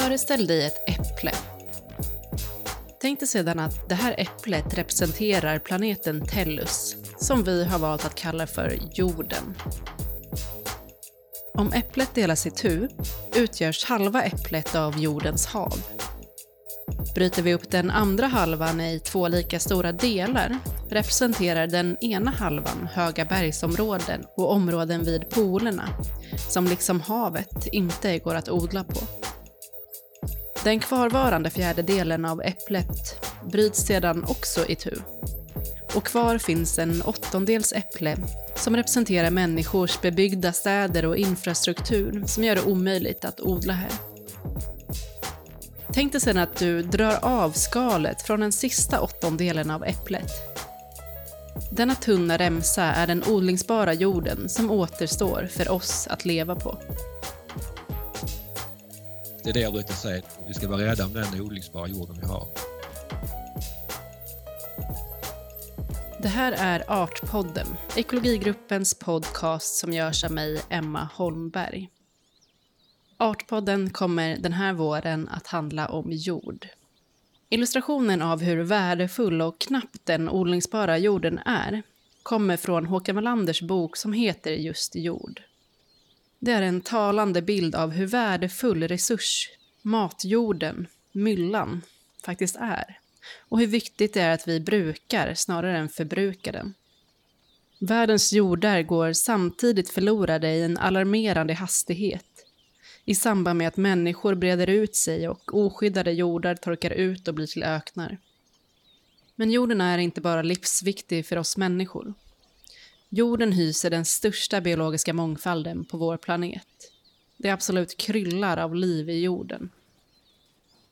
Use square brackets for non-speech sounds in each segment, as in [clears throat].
Föreställ dig ett äpple. Tänk dig sedan att det här äpplet representerar planeten Tellus, som vi har valt att kalla för jorden. Om äpplet delas i tu utgörs halva äpplet av jordens hav. Bryter vi upp den andra halvan i två lika stora delar representerar den ena halvan höga bergsområden och områden vid polerna, som liksom havet inte går att odla på. Den kvarvarande fjärdedelen av äpplet bryts sedan också i tu. Och kvar finns en åttondels äpple som representerar människors bebyggda städer och infrastruktur som gör det omöjligt att odla här. Tänk dig sedan att du drar av skalet från den sista åttondelen av äpplet. Denna tunna remsa är den odlingsbara jorden som återstår för oss att leva på. Det är det jag brukar säga, vi ska vara rädda om den odlingsbara jorden vi har. Det här är Artpodden, ekologigruppens podcast som görs av mig, Emma Holmberg. Artpodden kommer den här våren att handla om jord. Illustrationen av hur värdefull och knapp den odlingsbara jorden är kommer från Håkan Wallanders bok som heter just Jord. Det är en talande bild av hur värdefull resurs matjorden, myllan, faktiskt är och hur viktigt det är att vi brukar snarare än förbrukar den. Världens jordar går samtidigt förlorade i en alarmerande hastighet i samband med att människor breder ut sig och oskyddade jordar torkar ut och blir till öknar. Men jorden är inte bara livsviktig för oss människor. Jorden hyser den största biologiska mångfalden på vår planet. Det absolut kryllar av liv i jorden.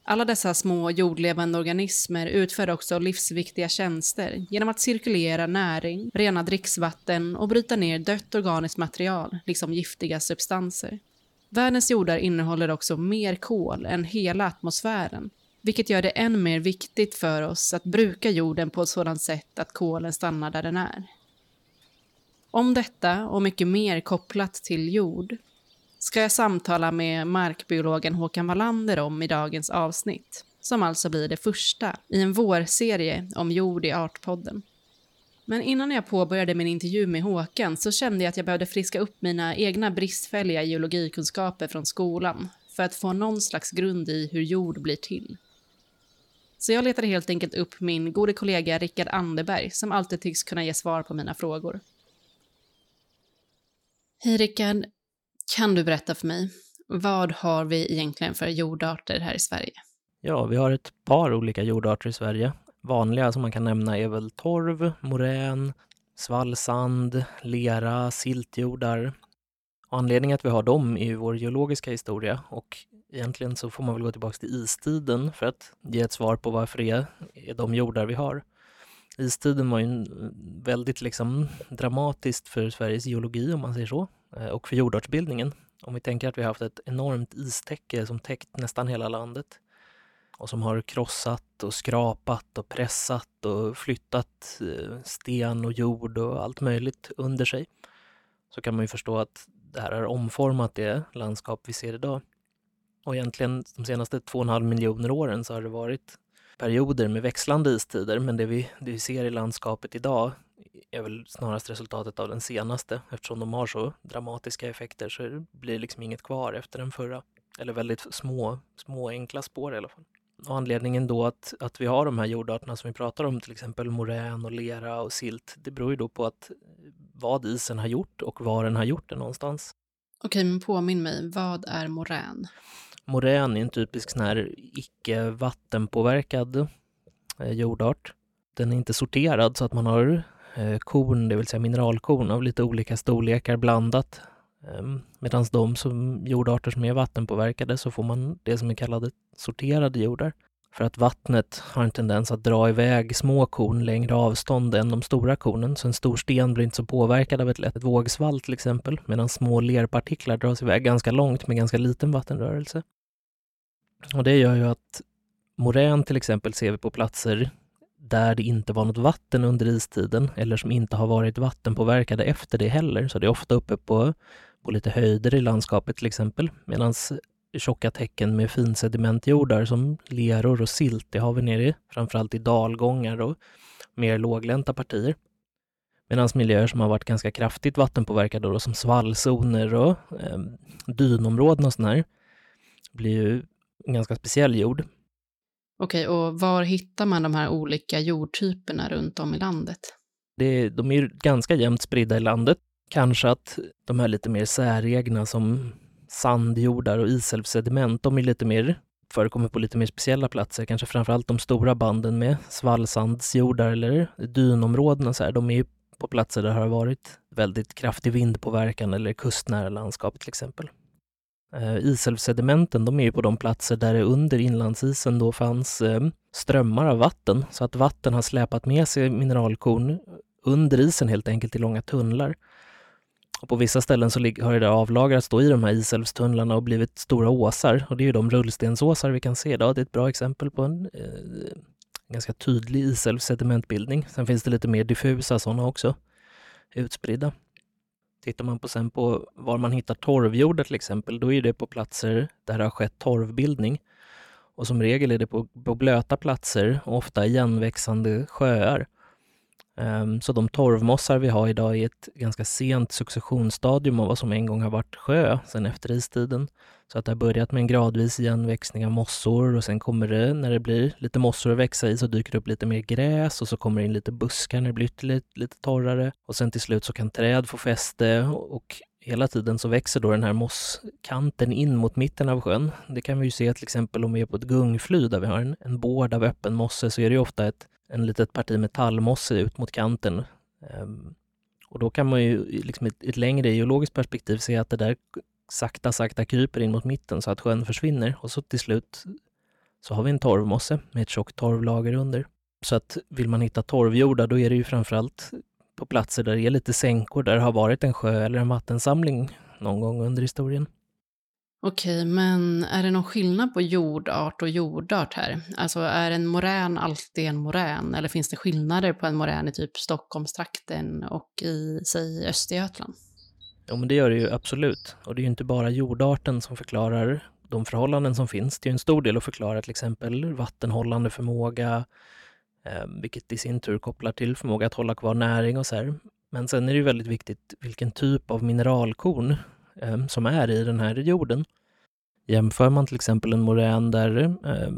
Alla dessa små jordlevande organismer utför också livsviktiga tjänster genom att cirkulera näring, rena dricksvatten och bryta ner dött organiskt material, liksom giftiga substanser. Världens jordar innehåller också mer kol än hela atmosfären, vilket gör det än mer viktigt för oss att bruka jorden på ett sådant sätt att kolen stannar där den är. Om detta och mycket mer kopplat till jord ska jag samtala med markbiologen Håkan Wallander om i dagens avsnitt, som alltså blir det första i en vårserie om jord i Artpodden. Men innan jag påbörjade min intervju med Håkan så kände jag att jag behövde friska upp mina egna bristfälliga geologikunskaper från skolan för att få någon slags grund i hur jord blir till. Så jag letade helt enkelt upp min gode kollega Rickard Anderberg som alltid tycks kunna ge svar på mina frågor. Hej Rickard, kan du berätta för mig, vad har vi egentligen för jordarter här i Sverige? Ja, vi har ett par olika jordarter i Sverige. Vanliga som man kan nämna är väl torv, morän, svallsand, lera, siltjordar. Anledningen att vi har dem är ju vår geologiska historia och egentligen så får man väl gå tillbaka till istiden för att ge ett svar på varför det är de jordar vi har. Istiden var ju väldigt liksom dramatiskt för Sveriges geologi om man säger så eh, och för jordartsbildningen. Om vi tänker att vi har haft ett enormt istäcke som täckt nästan hela landet och som har krossat och skrapat och pressat och flyttat eh, sten och jord och allt möjligt under sig så kan man ju förstå att det här har omformat det landskap vi ser idag. Och egentligen de senaste två och en halv miljoner åren så har det varit perioder med växlande istider men det vi, det vi ser i landskapet idag är väl snarast resultatet av den senaste eftersom de har så dramatiska effekter så blir det liksom inget kvar efter den förra. Eller väldigt små, små enkla spår i alla fall. Och anledningen då att, att vi har de här jordarterna som vi pratar om, till exempel morän och lera och silt, det beror ju då på att vad isen har gjort och var den har gjort det någonstans. Okej, men påminn mig, vad är morän? Morän är en typisk sån här icke vattenpåverkad eh, jordart. Den är inte sorterad så att man har eh, korn, det vill säga mineralkorn av lite olika storlekar blandat. Eh, Medan de som, jordarter som är vattenpåverkade så får man det som är kallade sorterade jordar. För att vattnet har en tendens att dra iväg små korn längre avstånd än de stora kornen. Så en stor sten blir inte så påverkad av ett lätt vågsvall till exempel. Medan små lerpartiklar dras iväg ganska långt med ganska liten vattenrörelse. Och det gör ju att morän till exempel ser vi på platser där det inte var något vatten under istiden eller som inte har varit vattenpåverkade efter det heller. Så det är ofta uppe på, på lite höjder i landskapet till exempel. Medan tjocka täcken med finsedimentjordar som leror och silt. Det har vi nere i, framförallt i dalgångar och mer låglänta partier. Medan miljöer som har varit ganska kraftigt vattenpåverkade, då, som svallzoner och eh, dynområden och sådär, blir ju en ganska speciell jord. Okej, och var hittar man de här olika jordtyperna runt om i landet? Det, de är ju ganska jämnt spridda i landet. Kanske att de här lite mer säregna som sandjordar och isälvssediment, de är lite mer förekommer på lite mer speciella platser, kanske framförallt de stora banden med svallsandsjordar eller dynområden och så här, de är ju på platser där det har varit väldigt kraftig vindpåverkan eller kustnära landskap till exempel. Eh, Isälvssedimenten, de är ju på de platser där det under inlandsisen då fanns eh, strömmar av vatten, så att vatten har släpat med sig mineralkorn under isen helt enkelt i långa tunnlar. Och på vissa ställen så har det avlagrats då i de här isälvstunnlarna och blivit stora åsar. Och det är ju de rullstensåsar vi kan se idag. Det är ett bra exempel på en eh, ganska tydlig isälvssedimentbildning. Sen finns det lite mer diffusa sådana också, utspridda. Tittar man på sen på var man hittar torvjordar till exempel, då är det på platser där det har skett torvbildning. Och som regel är det på, på blöta platser, ofta igenväxande sjöar. Ehm, så de torvmossar vi har idag är ett ganska sent successionsstadium av vad som en gång har varit sjö sen efter istiden. Så att det har börjat med en gradvis igenväxning av mossor och sen kommer det, när det blir lite mossor att växa i, så dyker det upp lite mer gräs och så kommer det in lite buskar när det blir lite, lite torrare. Och sen till slut så kan träd få fäste och hela tiden så växer då den här mosskanten in mot mitten av sjön. Det kan vi ju se till exempel om vi är på ett gungfly där vi har en, en bård av öppen mosse så är det ju ofta ett en litet parti metallmosse ut mot kanten. Ehm, och då kan man ju liksom i ett, ett längre geologiskt perspektiv se att det där sakta, sakta kryper in mot mitten så att sjön försvinner och så till slut så har vi en torvmosse med ett tjockt torvlager under. Så att vill man hitta torvjordar då är det ju framförallt på platser där det är lite sänkor, där det har varit en sjö eller en vattensamling någon gång under historien. Okej, men är det någon skillnad på jordart och jordart här? Alltså är en morän alltid en morän? Eller finns det skillnader på en morän i typ Stockholmstrakten och i, säg, Östergötland? Ja, men det gör det ju absolut. Och det är ju inte bara jordarten som förklarar de förhållanden som finns. Det är en stor del att förklara till exempel vattenhållande förmåga, ehm, vilket i sin tur kopplar till förmåga att hålla kvar näring och så här. Men sen är det ju väldigt viktigt vilken typ av mineralkorn Ehm, som är i den här jorden. Jämför man till exempel en morän där eh,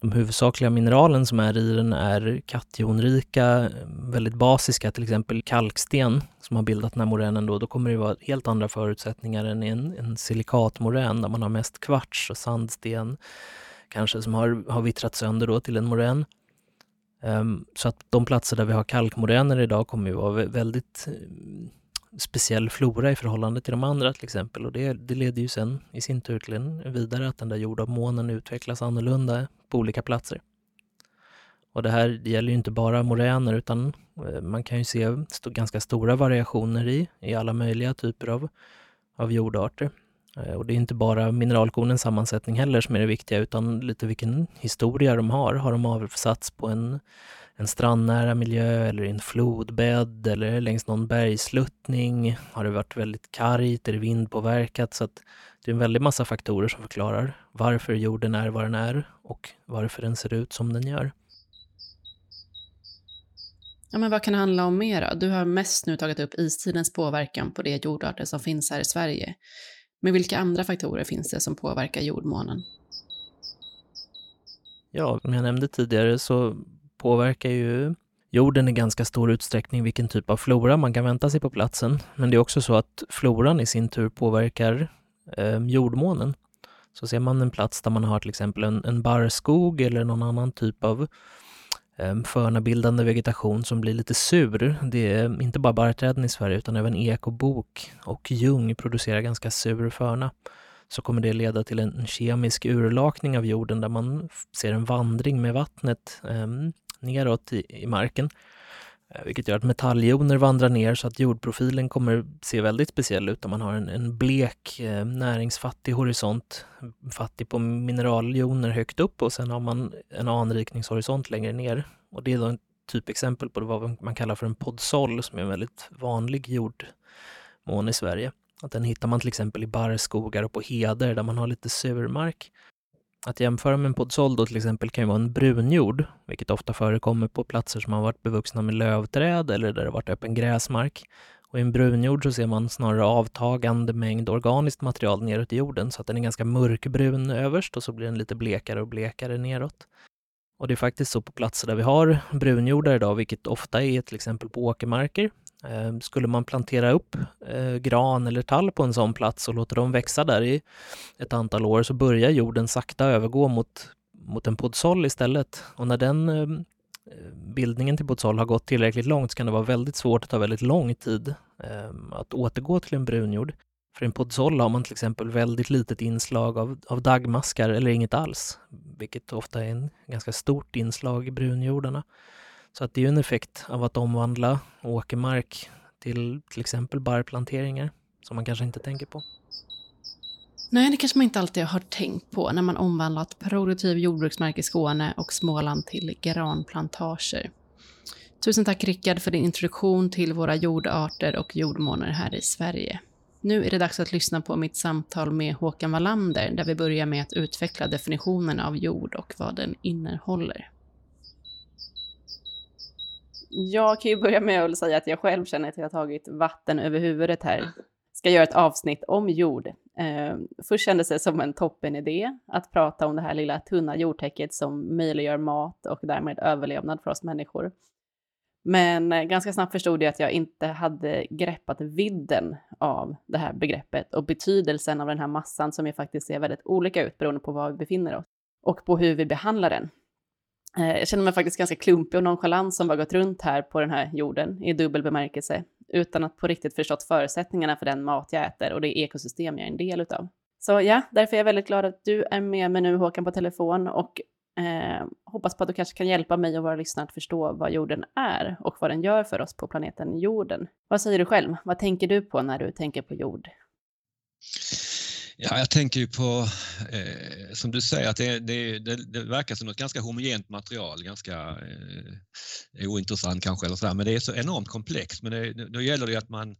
de huvudsakliga mineralen som är i den är kationrika, väldigt basiska, till exempel kalksten som har bildat den här moränen då, då kommer det vara helt andra förutsättningar än i en, en silikatmorän där man har mest kvarts och sandsten kanske som har, har vittrat sönder då till en morän. Um, så att de platser där vi har kalkmoräner idag kommer ju vara väldigt ehm, speciell flora i förhållande till de andra till exempel. Och det, det leder ju sen i sin tur till en vidare att den där jordavmånen utvecklas annorlunda på olika platser. Och det här det gäller ju inte bara moräner utan eh, man kan ju se st ganska stora variationer i, i alla möjliga typer av, av jordarter. Eh, och det är inte bara mineralkornens sammansättning heller som är det viktiga utan lite vilken historia de har. Har de avsatts på en en strandnära miljö eller i en flodbädd eller längs någon bergsluttning? Har det varit väldigt kargt? Är det vindpåverkat? Så att det är en väldig massa faktorer som förklarar varför jorden är vad den är och varför den ser ut som den gör. Ja, men vad kan det handla om mer? Du har mest nu tagit upp istidens påverkan på de jordarter som finns här i Sverige. Men vilka andra faktorer finns det som påverkar jordmånen? Ja, som jag nämnde tidigare så påverkar ju jorden i ganska stor utsträckning vilken typ av flora man kan vänta sig på platsen. Men det är också så att floran i sin tur påverkar eh, jordmånen. Så ser man en plats där man har till exempel en, en barrskog eller någon annan typ av eh, förnabildande vegetation som blir lite sur. Det är inte bara barrträden i Sverige utan även ek och bok och ljung producerar ganska sur förna så kommer det leda till en kemisk urlakning av jorden där man ser en vandring med vattnet eh, neråt i, i marken. Eh, vilket gör att metalljoner vandrar ner så att jordprofilen kommer se väldigt speciell ut om man har en, en blek, eh, näringsfattig horisont, fattig på mineraljoner högt upp och sen har man en anrikningshorisont längre ner. Och det är då ett typexempel på vad man kallar för en podsol som är en väldigt vanlig jordmån i Sverige. Att den hittar man till exempel i barrskogar och på heder där man har lite surmark. Att jämföra med en podsoldo till exempel kan ju vara en brunjord, vilket ofta förekommer på platser som har varit bevuxna med lövträd eller där det varit öppen gräsmark. Och i en brunjord så ser man snarare avtagande mängd organiskt material neråt i jorden så att den är ganska mörkbrun överst och så blir den lite blekare och blekare neråt. Och det är faktiskt så på platser där vi har brunjordar idag, vilket ofta är till exempel på åkermarker. Ehm, skulle man plantera upp eh, gran eller tall på en sån plats och låta dem växa där i ett antal år så börjar jorden sakta övergå mot, mot en podsol istället. Och när den ehm, eh, bildningen till podsol har gått tillräckligt långt så kan det vara väldigt svårt att ta väldigt lång tid ehm, att återgå till en brunjord. För i en podsol har man till exempel väldigt litet inslag av, av dagmaskar eller inget alls, vilket ofta är en ganska stort inslag i brunjordarna. Så att det är en effekt av att omvandla åkermark till till exempel barrplanteringar som man kanske inte tänker på. Nej, det kanske man inte alltid har tänkt på när man omvandlat produktiv jordbruksmark i Skåne och Småland till granplantager. Tusen tack Rickard för din introduktion till våra jordarter och jordmåner här i Sverige. Nu är det dags att lyssna på mitt samtal med Håkan Wallander där vi börjar med att utveckla definitionen av jord och vad den innehåller. Jag kan ju börja med att säga att jag själv känner att jag har tagit vatten över huvudet här. Ska göra ett avsnitt om jord. Eh, först kändes det som en toppen idé att prata om det här lilla tunna jordtäcket som möjliggör mat och därmed överlevnad för oss människor. Men eh, ganska snabbt förstod jag att jag inte hade greppat vidden av det här begreppet och betydelsen av den här massan som ju faktiskt ser väldigt olika ut beroende på var vi befinner oss och på hur vi behandlar den. Eh, jag känner mig faktiskt ganska klumpig och nonchalant som har gått runt här på den här jorden i dubbel bemärkelse utan att på riktigt förstått förutsättningarna för den mat jag äter och det ekosystem jag är en del utav. Så ja, därför är jag väldigt glad att du är med mig nu Håkan på telefon och eh, hoppas på att du kanske kan hjälpa mig och våra lyssnare att förstå vad jorden är och vad den gör för oss på planeten jorden. Vad säger du själv? Vad tänker du på när du tänker på jord? Ja, jag tänker ju på, eh, som du säger, att det, det, det, det, verkar som ett ganska homogent material, ganska eh, ointressant kanske, eller sådär, men det är så enormt komplext. Men det, då gäller det att man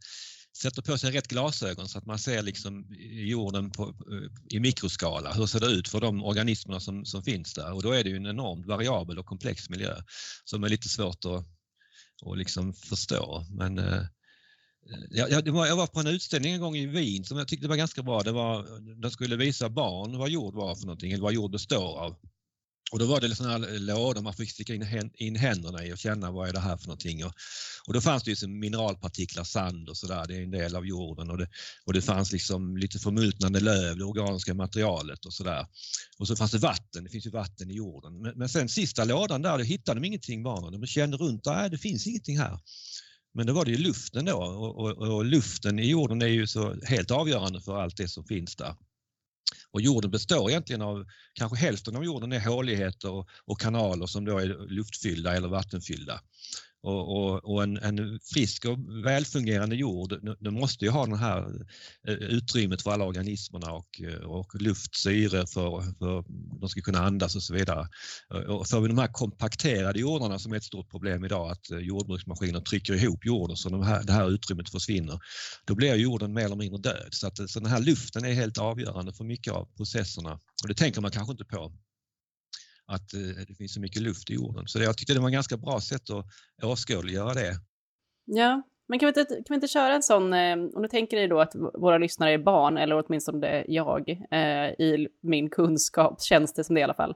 sätter på sig rätt glasögon så att man ser liksom jorden på, eh, i mikroskala. Hur ser det ut för de organismerna som, som finns där? Och då är det ju en enormt variabel och komplex miljö som är lite svårt att, att liksom förstå. Men eh, jag, jag, var, jag var på en utställning en gång i Wien som jag tyckte var ganska bra. Det var, de skulle visa barn vad jord var för någonting, eller vad jord består av. Och då var det sådana här lådor man fick sticka in, in händerna i och känna vad är det här för någonting. Och, och då fanns det ju mineralpartiklar, sand och sådär, det är en del av jorden. Och det, och det fanns liksom lite förmultnande löv, det organiska materialet och sådär. Och så fanns det vatten, det finns ju vatten i jorden. Men, men sen sista lådan där, då hittade de ingenting barnen. De kände runt, nej det finns ingenting här. Men då var det ju luften då och, och, och, luften i jorden är ju så helt avgörande för allt det som finns där. Och jorden består egentligen av, kanske hälften av jorden är håligheter och, och kanaler som då är luftfyllda eller vattenfyllda. Och, och, och en, en, frisk och välfungerande jord, den måste ju ha det här eh, utrymmet för alla organismerna och, eh, och luft, syre för, för de ska kunna andas och så vidare. Eh, och får vi de här kompakterade jordarna som är ett stort problem idag, att jordbruksmaskiner trycker ihop jorden så de här, det här utrymmet försvinner, då blir jorden mer eller mindre död. Så, att, så den här luften är helt avgörande för mycket av processerna och det tänker man kanske inte på att eh, det finns så mycket luft i jorden. Så jag tyckte det var ett ganska bra sätt att åskådliggöra det. Ja, men kan vi inte, kan vi inte köra en sån, eh, om du tänker dig då att våra lyssnare är barn, eller åtminstone jag, eh, i min kunskap, känns det som det i alla fall.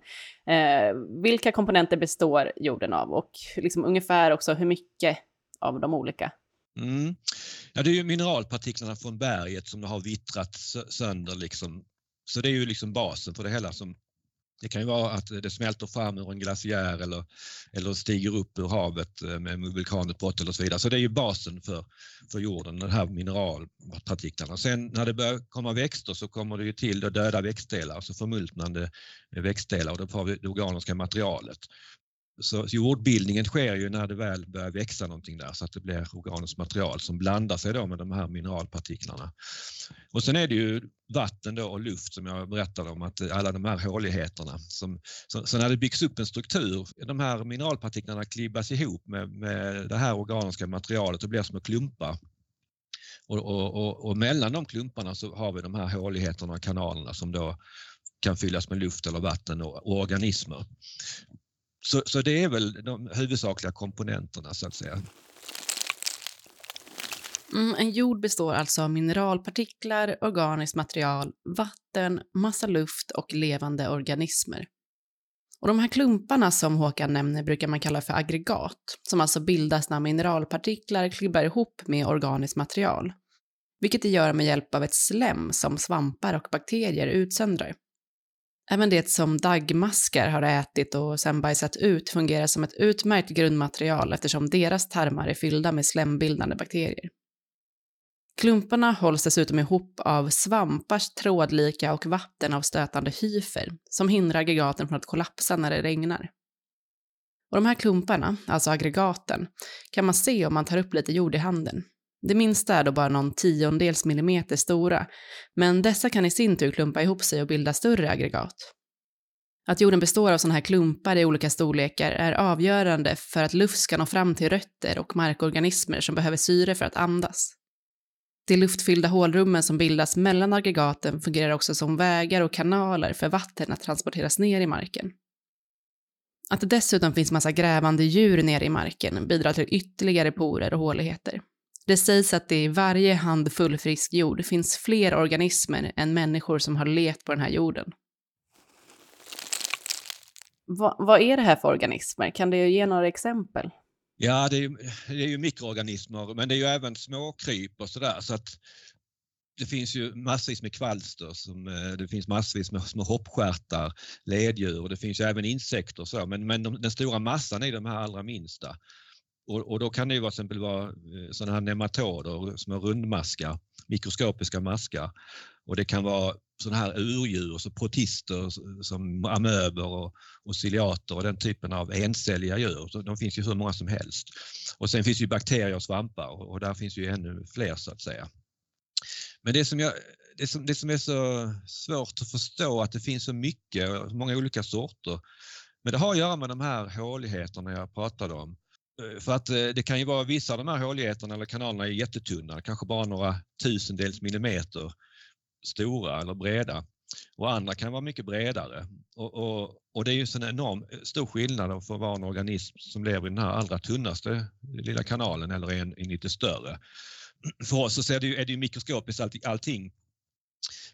vilka komponenter består jorden av och liksom ungefär också hur mycket av de olika? Mm. Ja, det är ju mineralpartiklarna från berget som har vittrat sönder liksom. Så det är ju liksom basen för det hela som det kan ju vara att det smälter fram ur en glaciär eller, eller stiger upp ur havet eh, med vulkanutbrott eller så vidare. Så det är ju basen för, för jorden, de här mineralpartiklarna. Sen när det börjar komma växter så kommer det ju till döda växtdelar, alltså förmultnande växtdelar och då får vi det organiska materialet. Så jordbildningen sker ju när det väl börjar växa någonting där så att det blir organiskt material som blandar sig då med de här mineralpartiklarna. Och sen är det ju vatten då och luft som jag berättade om, att alla de här håligheterna. Som, så, så när det byggs upp en struktur, de här mineralpartiklarna klibbas ihop med, med det här organiska materialet och blir små klumpar. Och, och, och, och, mellan de klumparna så har vi de här håligheterna och kanalerna som då kan fyllas med luft eller vatten och, och organismer. Så, så det är väl de huvudsakliga komponenterna så att säga. Mm, en jord består alltså av mineralpartiklar, organiskt material, vatten, massa luft och levande organismer. Och de här klumparna som Håkan nämner brukar man kalla för aggregat, som alltså bildas när mineralpartiklar klibbar ihop med organiskt material. Vilket de gör med hjälp av ett slem som svampar och bakterier utsöndrar. Även det som daggmaskar har ätit och sen bajsat ut fungerar som ett utmärkt grundmaterial eftersom deras tarmar är fyllda med slembildande bakterier. Klumparna hålls dessutom ihop av svampars trådlika och vattenavstötande hyfer som hindrar aggregaten från att kollapsa när det regnar. Och de här klumparna, alltså aggregaten, kan man se om man tar upp lite jord i handen. Det minsta är då bara någon tiondels millimeter stora, men dessa kan i sin tur klumpa ihop sig och bilda större aggregat. Att jorden består av sådana här klumpar i olika storlekar är avgörande för att luft ska nå fram till rötter och markorganismer som behöver syre för att andas. De luftfyllda hålrummen som bildas mellan aggregaten fungerar också som vägar och kanaler för vatten att transporteras ner i marken. Att det dessutom finns massa grävande djur nere i marken bidrar till ytterligare porer och håligheter. Det sägs att det i varje handfull frisk jord finns fler organismer än människor som har levt på den här jorden. Va, vad är det här för organismer? Kan du ge några exempel? Ja, det är, ju, det är ju mikroorganismer men det är ju även småkryp och sådär så att det finns ju massvis med kvalster, som, eh, det finns massvis med små hoppskärtar, leddjur och det finns ju även insekter och så men, men de, den stora massan är de här allra minsta. Och, och, då kan det ju till exempel vara eh, sådana här nematoder, små rundmaskar, mikroskopiska maskar. Och det kan vara sådana här urdjur, så protister som amöber och, och ciliater och den typen av encelliga djur. Så de finns ju hur många som helst. Och sen finns ju bakterier och svampar och, och där finns ju ännu fler så att säga. Men det som, jag, det, som, det som är så svårt att förstå att det finns så mycket, många olika sorter. Men det har att göra med de här håligheterna jag pratade om. Eh, för att eh, det kan ju vara vissa av de här håligheterna eller kanalerna är jättetunna, kanske bara några tusendels millimeter stora eller breda och andra kan vara mycket bredare. Och, och, och det är ju en enorm eh, stor skillnad för att vara en organism som lever i den här allra tunnaste lilla kanalen eller en, en lite större. För oss så är det ju, är det ju mikroskopiskt allting, allting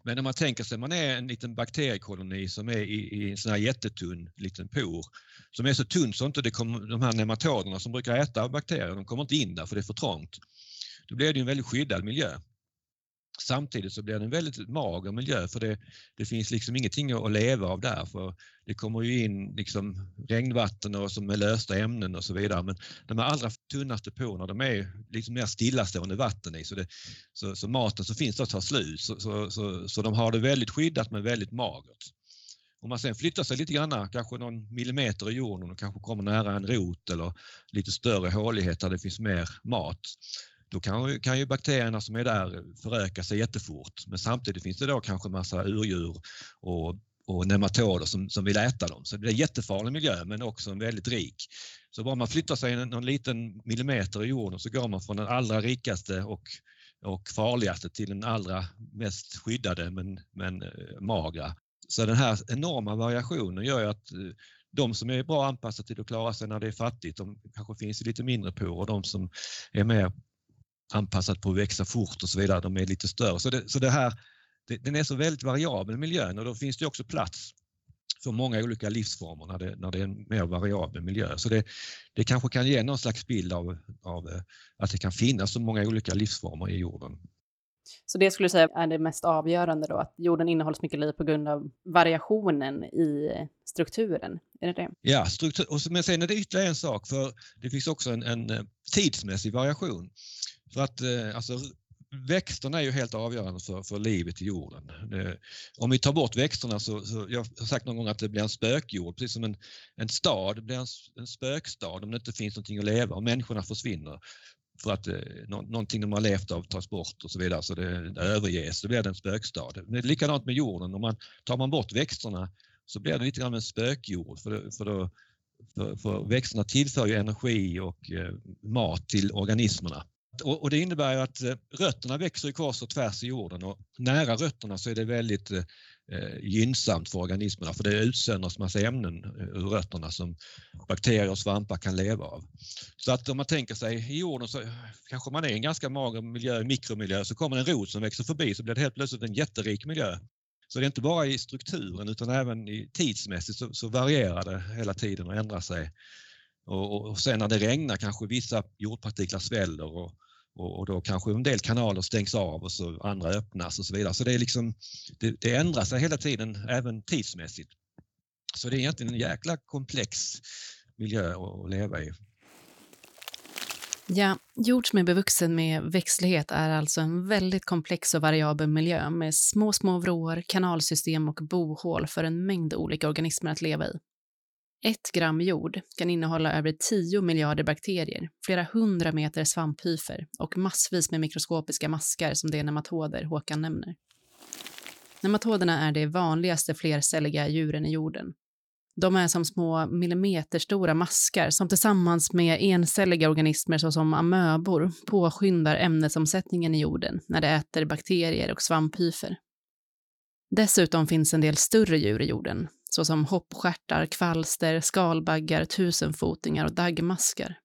men om man tänker sig att man är en liten bakteriekoloni som är i, i en sån här jättetunn liten por som är så tunn så inte det kommer, de här nematoderna som brukar äta bakterier, de kommer inte in där för det är för trångt. Då blir det en väldigt skyddad miljö. Samtidigt så blir det en väldigt mager miljö för det, det finns liksom ingenting att leva av där för det kommer ju in liksom regnvatten och som är lösta ämnen och så vidare men de här allra tunnaste porerna de är liksom mer stillastående vatten i så, det, så, så maten som finns då tar slut så, så, så, så de har det väldigt skyddat men väldigt magert. Om man sen flyttar sig lite grann, kanske någon millimeter i jorden och kanske kommer nära en rot eller lite större hålighet där det finns mer mat då kan, kan ju bakterierna som är där föröka sig jättefort. Men samtidigt finns det då kanske massa urdjur och, och nematoder som, som vill äta dem. Så det är en jättefarlig miljö men också en väldigt rik. Så bara man flyttar sig någon liten millimeter i jorden så går man från den allra rikaste och, och farligaste till den allra mest skyddade men, men eh, magra. Så den här enorma variationen gör ju att eh, de som är bra anpassade till att klara sig när det är fattigt, de kanske finns i lite mindre porer och de som är mer anpassat på att växa fort och så vidare, de är lite större. Så det, så det här, det, den är så väldigt variabel miljön och då finns det också plats för många olika livsformer när det, när det är en mer variabel miljö. Så det, det kanske kan ge någon slags bild av, av eh, att det kan finnas så många olika livsformer i jorden. Så det skulle du säga är det mest avgörande då, att jorden innehåller så mycket liv på grund av variationen i strukturen? Är det det? Ja, struktur, och, men sen är det ytterligare en sak, för det finns också en, en eh, tidsmässig variation. För att eh, alltså, växterna är ju helt avgörande för, för livet i jorden. Eh, om vi tar bort växterna så, så, jag har sagt någon gång att det blir en spökjord, precis som en, en stad blir en, en spökstad om det inte finns någonting att leva och människorna försvinner för att eh, nå, någonting de har levt av tas bort och så vidare. Så det, det överges, då blir det en spökstad. Det är likadant med jorden, om man tar man bort växterna så blir det lite grann en spökjord. För, för, då, för, för växterna tillför ju energi och eh, mat till organismerna. Och, det innebär att eh, rötterna växer kors och tvärs i jorden och nära rötterna så är det väldigt eh, eh gynnsamt för organismerna för det utsöndras massa ämnen eh, ur rötterna som bakterier och svampar kan leva av. Så att om man tänker sig i jorden så kanske man är i en ganska mager miljö, mikromiljö, så kommer en rot som växer förbi så blir det helt plötsligt en jätterik miljö. Så det är inte bara i strukturen utan även i tidsmässigt så, så varierar det hela tiden och ändrar sig. Och, och sen när det regnar kanske vissa jordpartiklar sväller och, och, och, då kanske en del kanaler stängs av och så andra öppnas och så vidare. Så det, är liksom, det, det ändrar sig hela tiden även tidsmässigt. Så det är egentligen en jäkla komplex miljö att leva i. Ja, jord som är bevuxen med växtlighet är alltså en väldigt komplex och variabel miljö med små, små vrår, kanalsystem och bohål för en mängd olika organismer att leva i. Ett gram jord kan innehålla över 10 miljarder bakterier, flera hundra meter svamphyfer och massvis med mikroskopiska maskar som de nematoder Håkan nämner. Nematoderna är de vanligaste flercelliga djuren i jorden. De är som små millimeterstora maskar som tillsammans med encelliga organismer såsom amöbor påskyndar ämnesomsättningen i jorden när de äter bakterier och svamphyfer. Dessutom finns en del större djur i jorden, såsom hoppstjärtar, kvalster, skalbaggar, tusenfotingar och daggmaskar.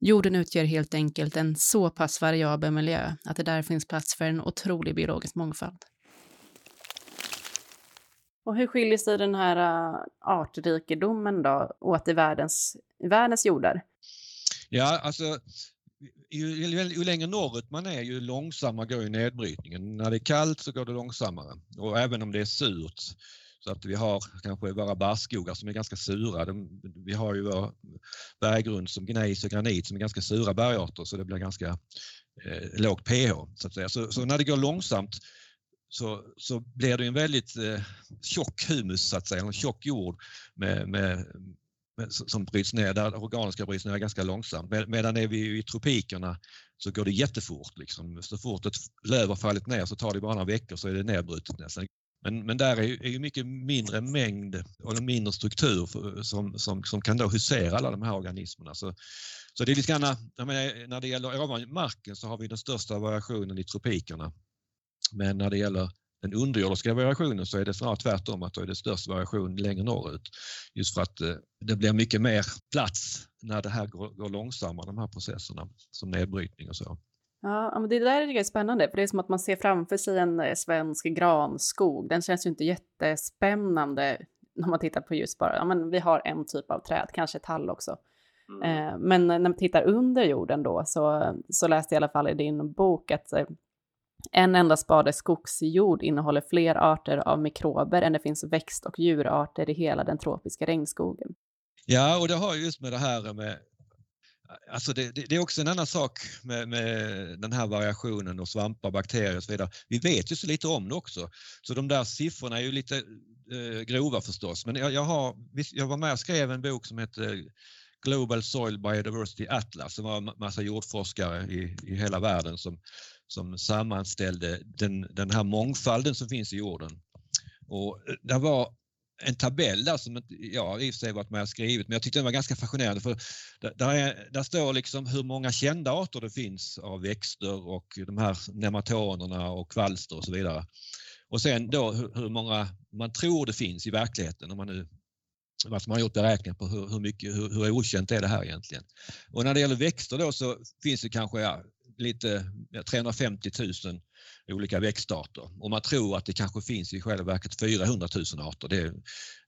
Jorden utgör helt enkelt en så pass variabel miljö att det där finns plats för en otrolig biologisk mångfald. Och hur skiljer sig den här uh, artrikedomen då åt i världens, i världens jordar? Ja, alltså ju, ju, ju, längre norrut man är ju långsammare går ju nedbrytningen. När det är kallt så går det långsammare och även om det är surt så att vi har kanske våra barrskogar som är ganska sura. De, vi har ju vår berggrund som gnejs och granit som är ganska sura bergarter så det blir ganska eh, lågt pH. Så, att säga. Så, så, när det går långsamt så, så blir det en väldigt eh, tjock humus, så att säga, en tjock jord med, med, med, som bryts ner, där organiska bryts ner ganska långsamt. Med, medan är vi i tropikerna så går det jättefort. Liksom. Så fort ett löv har fallit ner så tar det bara några veckor så är det nedbrutet nästan. Men, men där är, är ju mycket mindre mängd och en mindre struktur för, som, som, som kan då husera alla de här organismerna. Så, så det är lite grann, menar, när det gäller ovan marken så har vi den största variationen i tropikerna. Men när det gäller den underjordiska variationen så är det snarare tvärtom att då är det störst variation längre norrut. Just för att eh, det blir mycket mer plats när det här går, går långsammare, de här processerna som nedbrytning och så. Ja, men det där är spännande, för det är som att man ser framför sig en eh, svensk granskog. Den känns ju inte jättespännande när man tittar på just bara, ja men vi har en typ av träd, kanske tall också. Mm. Eh, men när man tittar under jorden då så, så läste jag i alla fall i din bok att eh, en enda spade skogsjord innehåller fler arter av mikrober än det finns växt och djurarter i hela den tropiska regnskogen. Ja, och det har just med det här med Alltså det, det, det, är också en annan sak med, med, den här variationen och svampar, bakterier och så vidare. Vi vet ju så lite om det också. Så de där siffrorna är ju lite eh, grova förstås. Men jag, jag, har, jag var med och skrev en bok som heter Global Soil Biodiversity Atlas. Det var en massa jordforskare i, i hela världen som, som sammanställde den, den här mångfalden som finns i jorden. Och eh, det var en tabell där som jag i och för sig varit med och skrivit men jag tyckte den var ganska fascinerande för där, är, där står liksom hur många kända arter det finns av växter och de här nematonerna och kvalster och så vidare. Och sen då hur, många man tror det finns i verkligheten om man nu man har gjort beräkningar på hur, hur, mycket, hur, hur okänt är det här egentligen. Och när det gäller växter då så finns det kanske ja, lite 350 000 olika växtarter och man tror att det kanske finns i själva verket 400 000 arter. Det är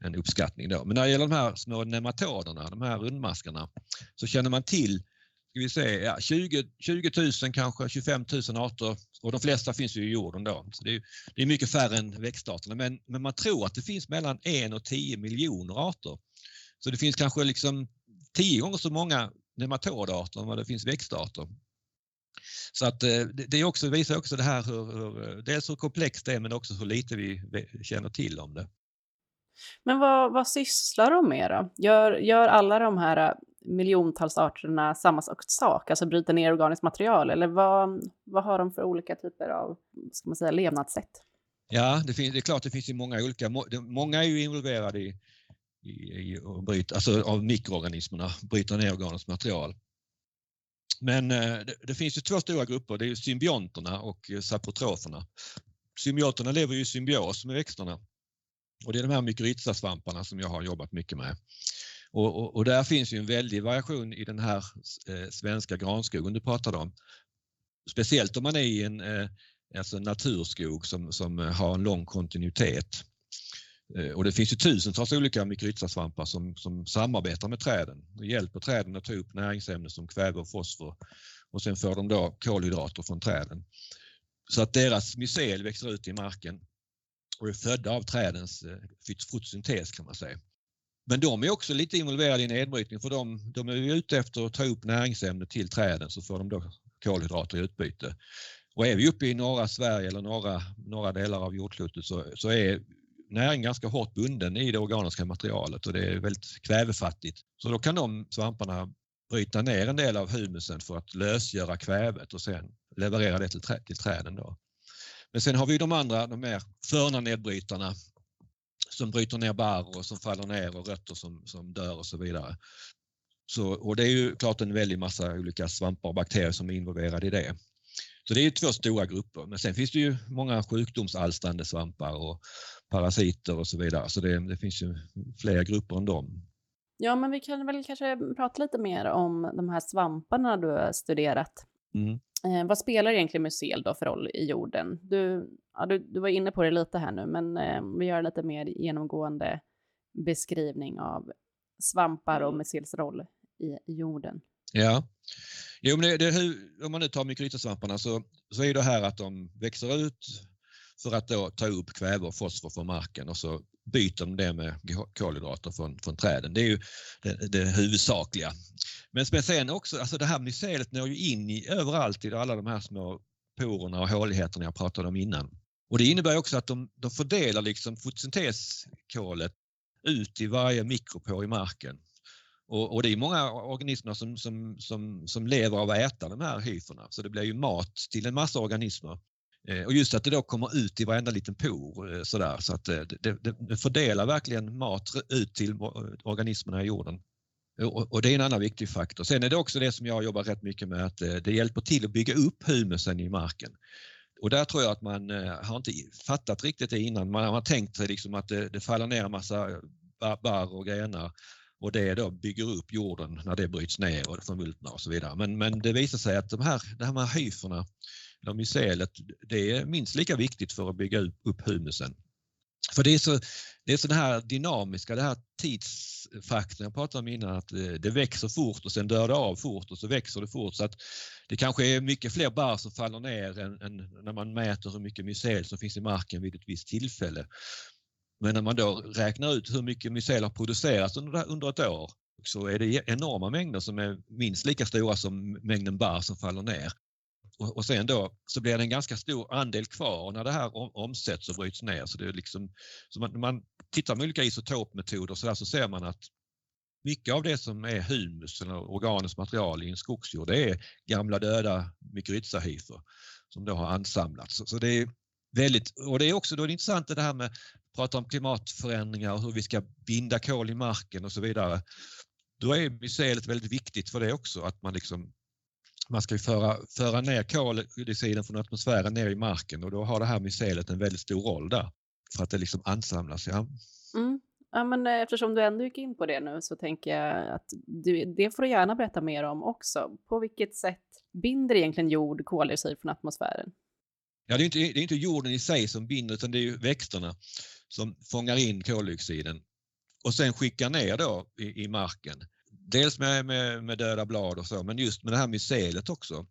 en uppskattning då. Men när det gäller de här små nematoderna, de här rundmaskarna, så känner man till ska vi se, ja, 20, 20 000 kanske 25 000 arter och de flesta finns ju i jorden då. Så det, är, det är mycket färre än växtarterna men, men man tror att det finns mellan 1 och 10 miljoner arter. Så det finns kanske liksom 10 gånger så många nematodarter än vad det finns växtarter. Så att eh, det också, visar också det här hur, hur, dels hur komplext det är men också hur lite vi känner till om det. Men vad, vad sysslar de med då? Gör, gör alla de här eh, miljontals arterna samma sak, alltså bryter ner organiskt material eller vad, vad har de för olika typer av ska man säga, levnadssätt? Ja, det, finns, det är klart det finns ju många olika, många är ju involverade i, i, i bryta, alltså av mikroorganismerna, bryta ner organiskt material. Men eh, det, det, finns ju två stora grupper, det är symbionterna och eh, saprotroferna. Symbionterna lever ju i symbios med växterna. Och det är de här mykorrhizasvamparna som jag har jobbat mycket med. Och, och, och, där finns ju en väldig variation i den här eh, svenska granskogen du pratade om. Speciellt om man är i en eh, alltså naturskog som, som har en lång kontinuitet. Eh, och det finns ju tusentals olika mykorrhizasvampar som, som samarbetar med träden och hjälper träden att ta upp näringsämnen som kväve och fosfor och sen får de då kolhydrater från träden. Så att deras mycel växer ut i marken och är födda av trädens eh, fotosyntes kan man säga. Men de är också lite involverade i nedbrytning för de, de är ute efter att ta upp näringsämnen till träden så får de då kolhydrater i utbyte. Och är vi uppe i norra Sverige eller norra, norra delar av jordklotet så, så är näring ganska hårt bunden i det organiska materialet och det är väldigt kvävefattigt. Så då kan de svamparna bryta ner en del av humusen för att lösgöra kvävet och sen leverera det till, trä, till träden. Då. Men sen har vi de andra, de mer förna nedbrytarna som bryter ner barr och som faller ner och rötter som, som dör och så vidare. Så, och det är ju klart en väldig massa olika svampar och bakterier som är involverade i det. Så det är två stora grupper. Men sen finns det ju många sjukdomsalstrande svampar och parasiter och så vidare. Så det, det finns ju fler grupper än dem. Ja, men vi kan väl kanske prata lite mer om de här svamparna du har studerat. Mm. Eh, vad spelar egentligen mycel då för roll i jorden? Du, ja, du, du var inne på det lite här nu, men eh, vi gör lite mer genomgående beskrivning av svampar och mm. mycels roll i, i jorden. Ja, jo, men det, det, om man nu tar mykorrhizasvamparna så, så är det här att de växer ut för att då ta upp kväve och fosfor från marken och så byter de det med kolhydrater från, från träden. Det är ju det, det huvudsakliga. Men sen också, alltså det här mycelet når ju in i, överallt i alla de här små porerna och håligheterna jag pratade om innan. Och det innebär också att de, de fördelar liksom fotosynteskolet ut i varje mikropor i marken. Och, och, det är många organismer som, som, som, som lever av att äta de här hyferna så det blir ju mat till en massa organismer. Eh, och just att det då kommer ut i varenda liten por eh, sådär så att eh, det, det, det fördelar verkligen mat ut till organismerna i jorden. Och, och, det är en annan viktig faktor. Sen är det också det som jag jobbar rätt mycket med att det, det hjälper till att bygga upp humusen i marken. Och där tror jag att man har inte fattat riktigt det innan. Man har tänkt sig liksom att det, det faller ner en massa barr och grenar och det då bygger upp jorden när det bryts ner och förmultnar och så vidare. Men, men det visar sig att de här, de här hyferna eller mycelet, det är minst lika viktigt för att bygga upp humusen. För det är så, det är så det här dynamiska, det här tidsfaktorn jag pratade om innan, att det växer fort och sen dör det av fort och så växer det fort. Så att det kanske är mycket fler barr som faller ner än, än när man mäter hur mycket mycel som finns i marken vid ett visst tillfälle. Men när man då räknar ut hur mycket mycel har producerats under, under ett år så är det enorma mängder som är minst lika stora som mängden barr som faller ner och, och sen då så blir det en ganska stor andel kvar när det här omsätts och bryts ner. Så det är liksom, så man, man tittar med olika isotopmetoder så, där så ser man att mycket av det som är humus eller organiskt material i en skogsjord det är gamla döda mykorrhizahyfer som då har ansamlats. Så, så det är väldigt, och det är också då det intressanta intressant det här med att prata om klimatförändringar och hur vi ska binda kol i marken och så vidare. Då är mycelet väldigt viktigt för det också, att man liksom man ska föra, föra ner koldioxiden från atmosfären ner i marken och då har det här mycelet en väldigt stor roll där för att det liksom ansamlas. Ja. Mm. Ja, men eh, eftersom du ändå gick in på det nu så tänker jag att du, det får du gärna berätta mer om också. På vilket sätt binder egentligen jord koldioxid från atmosfären? Ja, det är, inte, det är inte jorden i sig som binder utan det är växterna som fångar in koldioxiden och sen skickar ner då i, i marken dels med, med, med, döda blad och så, men just med det här mycelet också.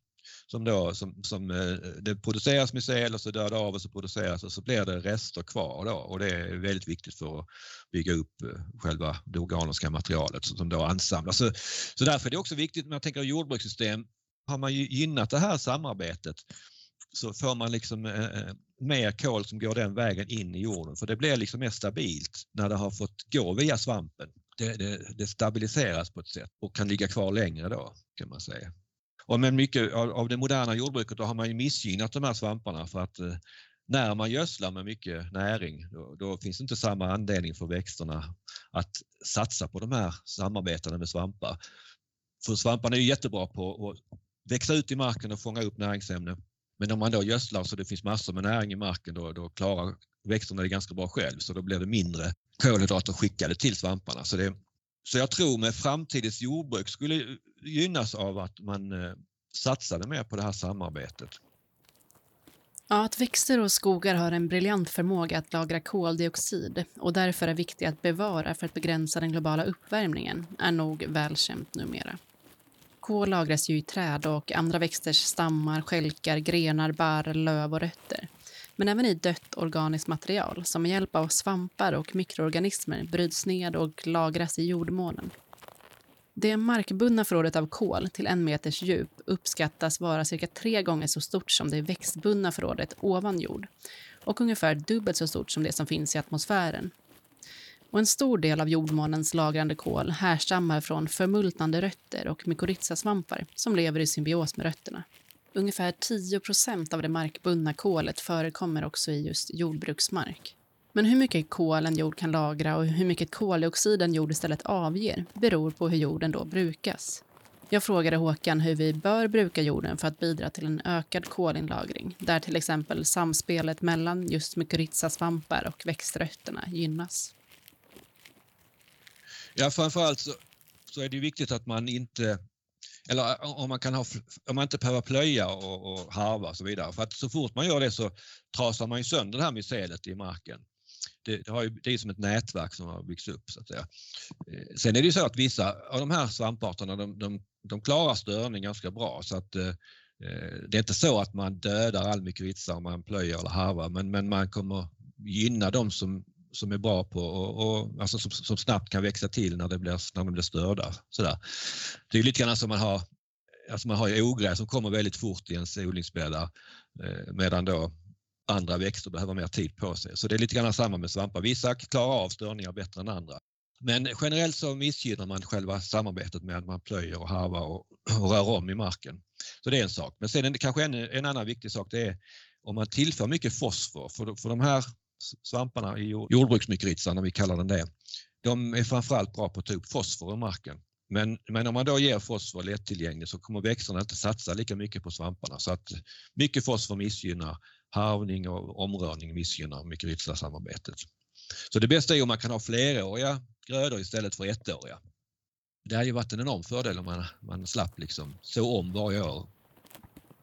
Som då, som, som, eh, det produceras mycel och så dör det av och så produceras och så blir det rester kvar då och det är väldigt viktigt för att bygga upp eh, själva det organiska materialet som då ansamlas. Så, så därför är det också viktigt, när jag tänker jordbrukssystem, har man gynnat det här samarbetet så får man liksom eh, eh, mer kol som går den vägen in i jorden för det blir liksom mer stabilt när det har fått gå via svampen det, det, det, stabiliseras på ett sätt och kan ligga kvar längre då kan man säga. Och men mycket av, av det moderna jordbruket då har man ju missgynnat de här svamparna för att eh, när man gödslar med mycket näring då, då, finns inte samma anledning för växterna att satsa på de här samarbetena med svampar. För svamparna är jättebra på att växa ut i marken och fånga upp näringsämnen. Men om man då gödslar så det finns massor med näring i marken då, då klarar växterna det ganska bra själv så då blir det mindre kolhydrater skickade till svamparna. Så, det, så jag tror med framtidens jordbruk skulle gynnas av att man eh, satsade mer på det här samarbetet. Ja, att växter och skogar har en briljant förmåga att lagra koldioxid och därför är viktiga att bevara för att begränsa den globala uppvärmningen är nog välkänt numera. Kol lagras ju i träd och andra växters stammar, skälkar, grenar, barr, löv och rötter. Men även i dött organiskt material som med hjälp av svampar och mikroorganismer bryts ned och lagras i jordmånen. Det markbundna förrådet av kol till en meters djup uppskattas vara cirka tre gånger så stort som det växtbundna förrådet ovan jord och ungefär dubbelt så stort som det som finns i atmosfären. Och en stor del av jordmånens lagrande kol härstammar från förmultnande rötter och mykorrhizasvampar som lever i symbios med rötterna. Ungefär 10% av det markbundna kolet förekommer också i just jordbruksmark. Men hur mycket kol en jord kan lagra och hur mycket koldioxid en jord istället avger beror på hur jorden då brukas. Jag frågade Håkan hur vi bör bruka jorden för att bidra till en ökad kolinlagring där till exempel samspelet mellan just mykorrhizasvampar och växtrötterna gynnas. Ja, framförallt så, så är det viktigt att man inte eller om man, kan ha, om man inte behöver plöja och, och harva och så vidare. För att så fort man gör det så trasar man ju sönder det här mycelet i marken det, det, har ju, det är som ett nätverk som har byggts upp. Så att säga. Eh, sen är det ju så att vissa av de här svamparterna de, de, de klarar störning ganska bra så att eh, eh det är inte så att man dödar all mykorrhiza om man plöjer eller harvar men, men man kommer gynna de som, som är bra på och, och alltså som, som, snabbt kan växa till när, det blir, när de blir störda. Sådär. Det är lite grann som man har Alltså man har ju ogräs som kommer väldigt fort i ens odlingsbäddar eh, medan då andra växter behöver mer tid på sig. Så det är lite grann samma med svampar. Vissa klarar av störningar bättre än andra. Men generellt så missgynnar man själva samarbetet med att man plöjer och harvar och, och rör om i marken. Så det är en sak. Men sen är det kanske en, en annan viktig sak det är om man tillför mycket fosfor. För, för de här svamparna i jordbruksmykorrhizan, om vi kallar den det, de är framförallt bra på att ta upp fosfor ur marken. Men, men om man då ger fosfor lättillgängligt så kommer växterna inte satsa lika mycket på svamparna. Så att mycket fosfor missgynnar harvning och omrörning missgynnar mykorrhizasamarbetet. Så det bästa är om man kan ha fleråriga grödor istället för ettåriga. Det hade ju varit en enorm fördel om man, man slapp liksom så om varje år.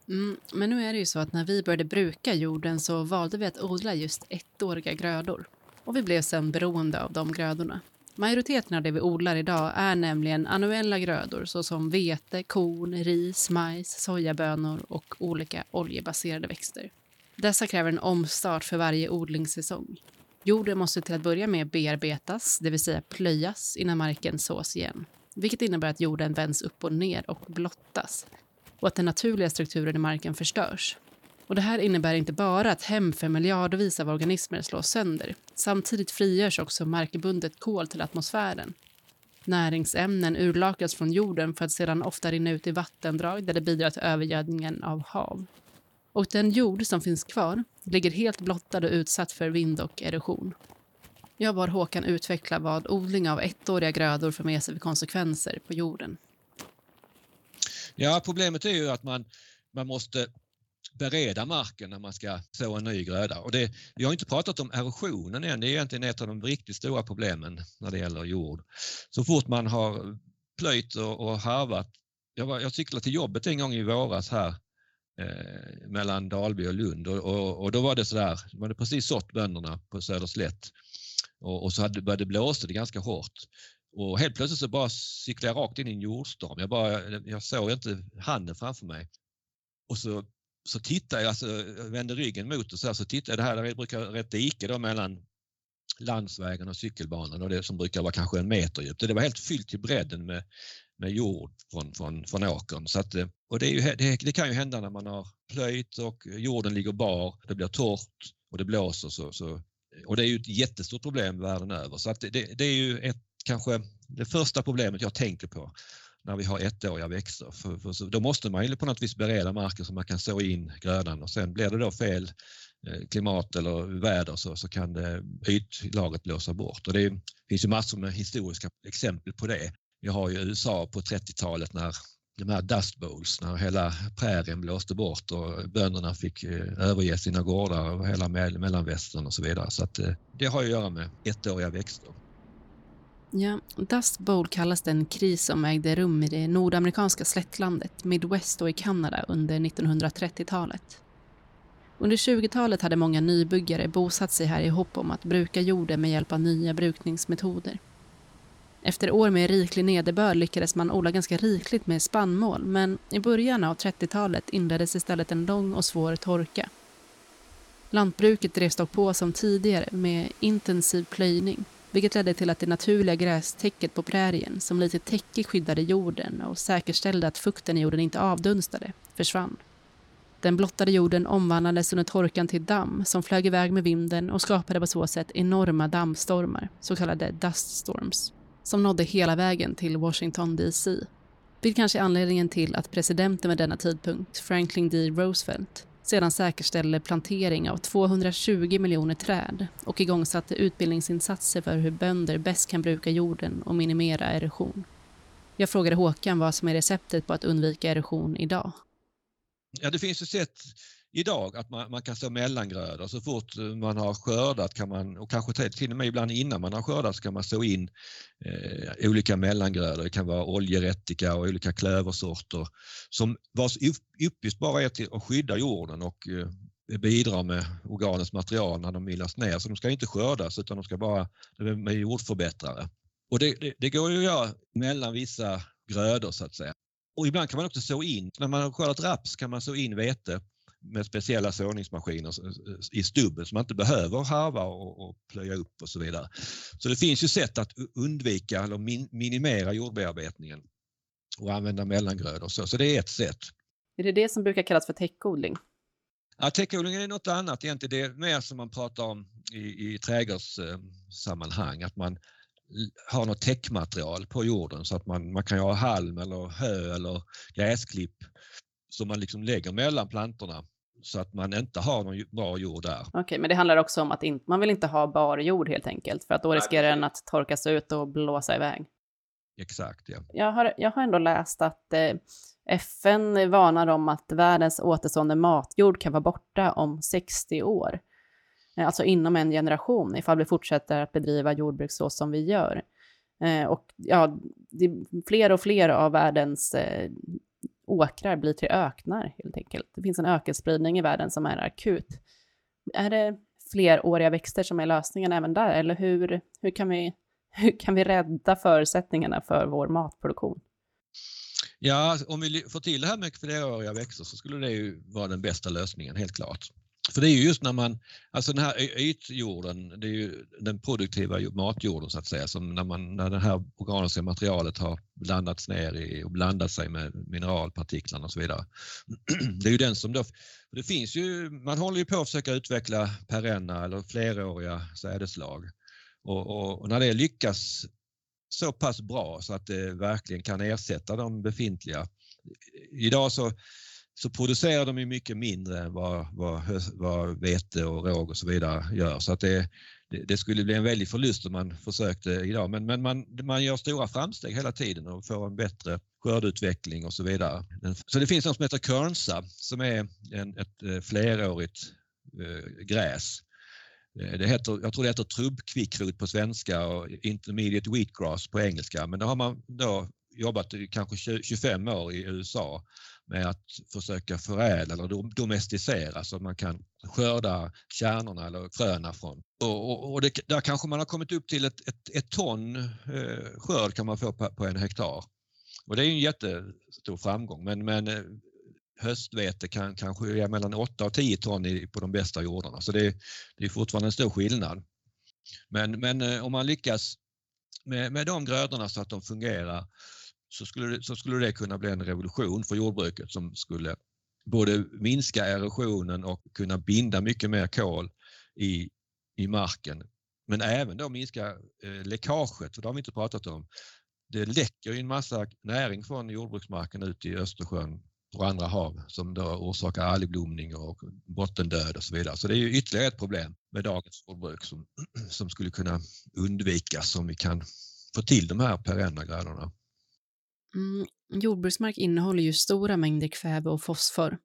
Mm, men nu är det ju så att när vi började bruka jorden så valde vi att odla just ettåriga grödor. Och vi blev sen beroende av de grödorna. Majoriteten av det vi odlar idag är nämligen annuella grödor såsom vete, korn, ris, majs, sojabönor och olika oljebaserade växter. Dessa kräver en omstart för varje odlingssäsong. Jorden måste till att börja med bearbetas, det vill säga plöjas, innan marken sås igen. Vilket innebär att jorden vänds upp och ner och blottas och att den naturliga strukturen i marken förstörs. Och det här innebär inte bara att hem för miljardvis av organismer slås sönder. Samtidigt frigörs också markbundet kol till atmosfären. Näringsämnen urlakas från jorden för att sedan ofta rinna ut i vattendrag där det bidrar till övergödningen av hav. Och den jord som finns kvar ligger helt blottad och utsatt för vind och erosion. Jag bad Håkan utveckla vad odling av ettåriga grödor för med sig för konsekvenser på jorden. Ja, problemet är ju att man, man måste bereda marken när man ska så en ny gröda. Och det, vi har inte pratat om erosionen än, det är egentligen ett av de riktigt stora problemen när det gäller jord. Så fort man har plöjt och, och harvat, jag, var, jag cyklade till jobbet en gång i våras här eh, mellan Dalby och Lund och, och, och, då var det sådär, man hade precis sått bönderna på Söderslätt och, och så hade, började det blåsa det ganska hårt. Och helt plötsligt så bara cyklade jag rakt in i en jordstorm. Jag, bara, jag såg inte handen framför mig. Och så, så tittade jag, alltså, jag vände ryggen mot och så, här, så tittade jag, det här brukar vara ett dike då mellan landsvägen och cykelbanan och det som brukar vara kanske en meter djupt. Det var helt fyllt till bredden med, med jord från, från, från åkern. Så att, och det, ju, det, det, kan ju hända när man har plöjt och jorden ligger bar, det blir torrt och det blåser. Så, så, och det är ju ett jättestort problem världen över. Så att det, det är ju ett, kanske det första problemet jag tänker på när vi har ettåriga växter. För, för, då måste man ju på något vis bereda marken så man kan så in grödan och sen blir det då fel eh, klimat eller väder så, så kan det, ytlagret blåsa bort. Och det finns ju massor med historiska exempel på det. Vi har ju USA på 30-talet när de här dust bowls när hela prärien blåste bort och bönderna fick eh, överge sina gårdar och hela mellanvästern och så vidare. Så att eh, det har att göra med ettåriga växter. Ja, Dust Bowl kallas den kris som ägde rum i det nordamerikanska slättlandet, Midwest och i Kanada under 1930-talet. Under 20-talet hade många nybyggare bosatt sig här i hopp om att bruka jorden med hjälp av nya brukningsmetoder. Efter år med riklig nederbörd lyckades man odla ganska rikligt med spannmål men i början av 30-talet inleddes istället en lång och svår torka. Lantbruket drevs dock på som tidigare med intensiv plöjning vilket ledde till att det naturliga grästäcket på prärien, som lite täcke skyddade jorden och säkerställde att fukten i jorden inte avdunstade, försvann. Den blottade jorden omvandlades under torkan till damm som flög iväg med vinden och skapade på så sätt enorma dammstormar, så kallade dust storms, som nådde hela vägen till Washington DC. Vilket kanske är anledningen till att presidenten vid denna tidpunkt, Franklin D. Roosevelt, sedan säkerställde plantering av 220 miljoner träd och igångsatte utbildningsinsatser för hur bönder bäst kan bruka jorden och minimera erosion. Jag frågade Håkan vad som är receptet på att undvika erosion idag. Ja, det finns ju sätt idag att man, man kan så mellangrödor. Så fort eh, man har skördat kan man, och kanske till och med ibland innan man har skördat, så kan man så in eh, olika mellangrödor. Det kan vara oljerättika och olika klöversorter som vars uppgift bara är till att skydda jorden och eh, bidra med organiskt material när de myllas ner. Så de ska inte skördas utan de ska bara med jordförbättrare. Och det, det, det går ju att göra mellan vissa grödor så att säga. Och ibland kan man också så in, när man har skördat raps kan man så in vete med speciella såningsmaskiner i stubben så man inte behöver harva och, och plöja upp och så vidare. Så det finns ju sätt att undvika eller min, minimera jordbearbetningen och använda mellangrödor. Så, så det är ett sätt. Är det det som brukar kallas för täckodling? Ja, täckodling är något annat egentligen. Det är mer som man pratar om i, i trädgårdssammanhang, att man har något täckmaterial på jorden så att man, man kan ha halm eller hö eller gräsklipp som man liksom lägger mellan plantorna så att man inte har någon bra jord där. Okej, okay, men det handlar också om att in, man vill inte ha bar jord helt enkelt, för att då riskerar den att torkas ut och blåsa iväg. Exakt, ja. Jag har, jag har ändå läst att eh, FN varnar om att världens återstående matjord kan vara borta om 60 år. Eh, alltså inom en generation, ifall vi fortsätter att bedriva jordbruk så som vi gör. Eh, och ja, det, fler och fler av världens eh, åkrar blir till öknar helt enkelt. Det finns en ökenspridning i världen som är akut. Är det fleråriga växter som är lösningen även där, eller hur, hur, kan vi, [laughs] hur kan vi rädda förutsättningarna för vår matproduktion? Ja, om vi får till det här med fleråriga växter så skulle det ju vara den bästa lösningen, helt klart. För det är ju just när man, alltså den här ytjorden, det är ju den produktiva matjorden så att säga, som när, man, när det här organiska materialet har blandats ner i och blandat sig med mineralpartiklarna och så vidare. [clears throat] Det är ju den som då, det finns ju, man håller ju på att försöka utveckla perenna eller fleråriga sädeslag och, och, och när det lyckas så pass bra så att det verkligen kan ersätta de befintliga. Idag så så producerar de ju mycket mindre än vad, vad, vad vete och råg och så vidare gör. Så att det, det, skulle bli en väldig förlust om man försökte idag. Men, men man, man gör stora framsteg hela tiden och får en bättre skördeutveckling och så vidare. Så det finns något som heter Kernsa som är en, ett eh, flerårigt eh, gräs. Eh, det heter, jag tror det heter trubbkvickrot på svenska och intermediate wheatgrass på engelska. Men det har man då jobbat i kanske 25 år i USA med att försöka förädla eller domesticera så att man kan skörda kärnorna eller fröna från. Och, och, och det, där kanske man har kommit upp till ett, ett, ett ton eh, skörd kan man få på, på, en hektar. Och det är en jättestor framgång men, men eh, höstvete kan kanske ge mellan 8 och 10 ton i, på de bästa jordarna så det, det är fortfarande en stor skillnad. Men, men eh, om man lyckas med, med de grödorna så att de fungerar så skulle, det, så skulle det kunna bli en revolution för jordbruket som skulle både minska erosionen och kunna binda mycket mer kol i, i marken. Men även då minska eh, läckaget, för det har vi inte pratat om. Det läcker ju en massa näring från jordbruksmarken ut i Östersjön och andra hav som då orsakar algblomning och bottendöd och så vidare. Så det är ju ytterligare ett problem med dagens jordbruk som, [clears throat] som skulle kunna undvikas om vi kan få till de här perenna grödorna. Mm, Jordbruksmark innehåller ju stora mängder kväve och fosfor.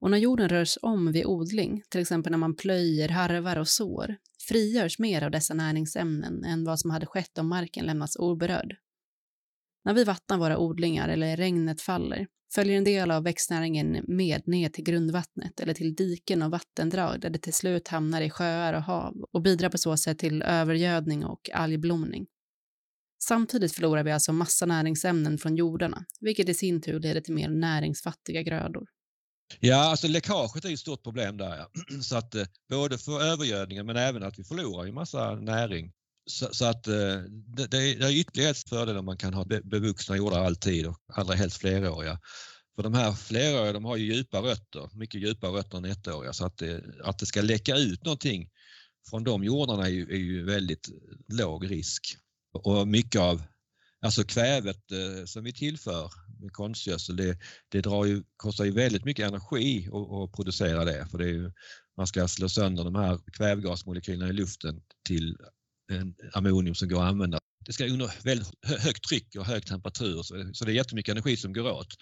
Och när jorden rörs om vid odling, till exempel när man plöjer, harvar och sår, frigörs mer av dessa näringsämnen än vad som hade skett om marken lämnats oberörd. När vi vattnar våra odlingar eller regnet faller följer en del av växtnäringen med ner till grundvattnet eller till diken och vattendrag där det till slut hamnar i sjöar och hav och bidrar på så sätt till övergödning och algblomning. Samtidigt förlorar vi alltså massa näringsämnen från jordarna, vilket i sin tur leder till mer näringsfattiga grödor. Ja, alltså läckaget är ett stort problem där. Ja. [clears throat] Så att eh, både för övergödningen men även att vi förlorar en massa näring. Så, så att eh, det, det, är ytterligare ett fördel om man kan ha bevuxna jordar alltid och allra helst fleråriga. För de här fleråriga de har ju djupa rötter, mycket djupare rötter än ettåriga så att det, att det ska läcka ut någonting från de jordarna är ju, är ju väldigt låg risk. Och mycket av alltså kvävet eh, som vi tillför med konstgödsel det, det drar ju, kostar ju väldigt mycket energi att, att producera det för det är ju, man ska slå sönder de här kvävgasmolekylerna i luften till en ammonium som går att använda. Det ska under väldigt högt tryck och hög temperatur så, så det är jättemycket energi som går åt.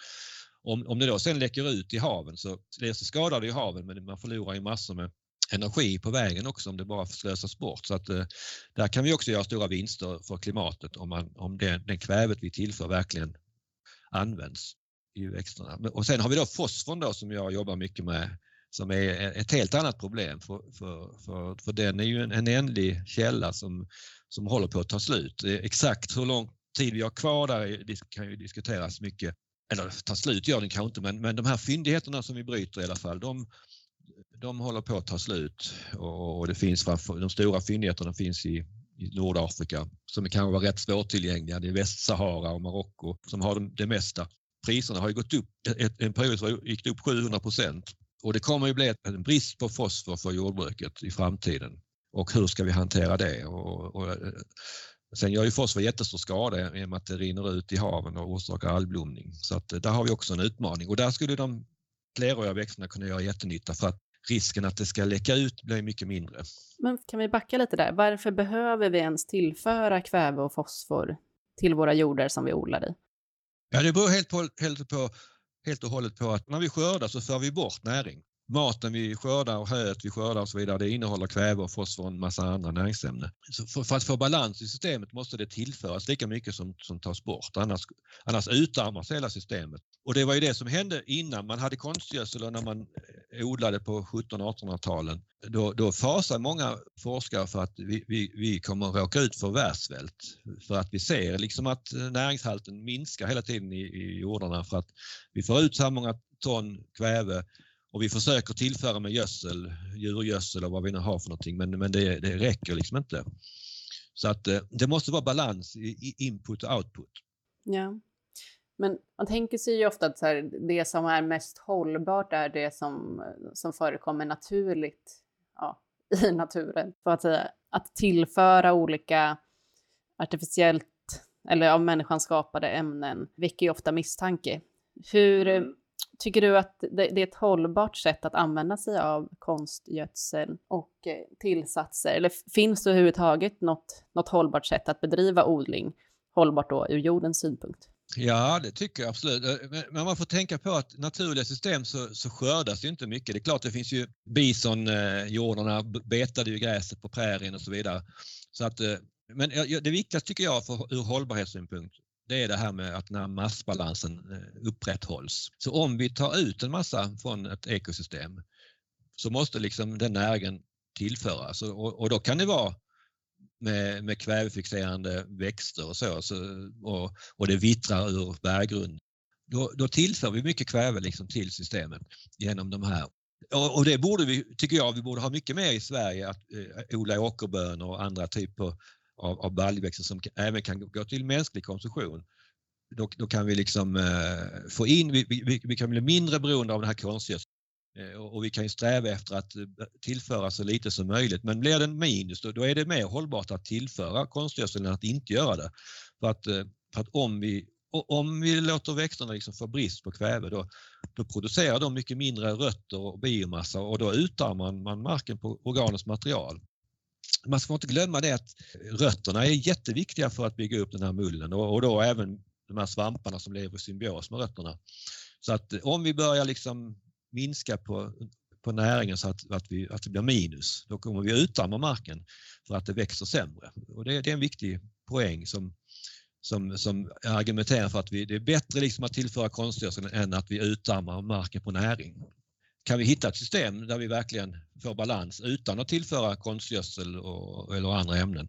Om, om det då sen läcker ut i haven så så skadar det ju haven men man förlorar ju massor med energi på vägen också om det bara slösas bort. Så att, eh, där kan vi också göra stora vinster för klimatet om, man, om det, den kvävet vi tillför verkligen används i växterna. Och sen har vi då fosforn då som jag jobbar mycket med som är ett helt annat problem för, för, för, för den är ju en, en ändlig källa som, som håller på att ta slut. Exakt hur lång tid vi har kvar där kan ju diskuteras mycket. Eller ta slut gör den kanske inte men, men de här fyndigheterna som vi bryter i alla fall de, de håller på att ta slut och, det finns de stora fyndigheterna finns i, i Nordafrika som kan vara rätt svårtillgängliga. Det är Västsahara och Marocko som har det, mesta. Priserna har ju gått upp, en period så gick det upp 700 procent och det kommer ju bli en brist på fosfor för jordbruket i framtiden. Och hur ska vi hantera det? Och, och, eh, sen gör ju fosfor jättestor skada i och med att det rinner ut i haven och orsakar algblomning. Så att eh, där har vi också en utmaning och där skulle de fleråriga växterna kunna göra jättenytta för att risken att det ska läcka ut blir mycket mindre. Men kan vi backa lite där? Varför behöver vi ens tillföra kväve och fosfor till våra jordar som vi odlar i? Ja, det beror helt, på, helt, på, helt och hållet på att när vi skördar så för vi bort näring maten vi skördar och höet vi skördar och så vidare, det innehåller kväve och fosfor och en massa andra näringsämnen. För, för, att få balans i systemet måste det tillföras lika mycket som, som tas bort, annars, annars utarmas hela systemet. Och det var ju det som hände innan man hade konstgödsel och när man eh, odlade på 1700-1800-talen. Då, då fasar många forskare för att vi, vi, vi kommer att råka ut för världssvält. För att vi ser liksom att eh, näringshalten minskar hela tiden i, i jordarna för att vi får ut så här många ton kväve och vi försöker tillföra med gödsel, djurgödsel och vad vi nu har för någonting men, men det, det räcker liksom inte. Så att eh, det måste vara balans i input och output. Ja. Men man tänker sig ju ofta att så här, det som är mest hållbart är det som, som förekommer naturligt ja, [laughs] i naturen. För att, säga. att tillföra olika artificiellt eller av människan skapade ämnen väcker ju ofta misstanke. Hur, mm. Tycker du att det, är ett hållbart sätt att använda sig av konstgödsel och eh, tillsatser? Eller finns det överhuvudtaget något, något hållbart sätt att bedriva odling, hållbart då ur jordens synpunkt? Ja, det tycker jag absolut. Eh, men man får tänka på att naturliga system så, så skördas ju inte mycket. Det är klart det finns ju bisonjordarna, eh, betade ju gräset på prärien och så vidare. Så att, eh, men det viktigaste tycker jag för, ur hållbarhetssynpunkt det är det här med att när massbalansen upprätthålls. Så om vi tar ut en massa från ett ekosystem så måste liksom den näringen tillföras och, och då kan det vara med, med kvävefixerande växter och så, så och, och det vittrar ur berggrunden. Då, då tillför vi mycket kväve liksom till systemet genom de här och, och det borde vi, tycker jag, vi borde ha mycket mer i Sverige, att eh, odla åkerbönor och andra typer av, av baljväxter som även kan gå till mänsklig konsumtion. Då, då kan vi liksom eh, få in, vi, vi, vi, kan bli mindre beroende av den här konstgödseln Eh, och, vi kan sträva efter att eh, tillföra så lite som möjligt. Men blir det en minus då, är det mer hållbart att tillföra konstgödsel än att inte göra det. För att, eh, för att om vi om vi låter växterna liksom få brist på kväve då, då producerar de mycket mindre rötter och biomassa och då utarmar man marken på organiskt material man ska inte glömma det att rötterna är jätteviktiga för att bygga upp den här mullen och, och då även de här svamparna som lever i symbios med rötterna. Så att om vi börjar liksom minska på, på näringen så att, att, vi, att det blir minus, då kommer vi utarma marken för att det växer sämre. Och det, det är en viktig poäng som, som, som argumenterar för att vi, det är bättre liksom att tillföra konstgödsel än att vi utarmar marken på näring. Kan vi hitta ett system där vi verkligen får balans utan att tillföra konstgödsel och, eller andra ämnen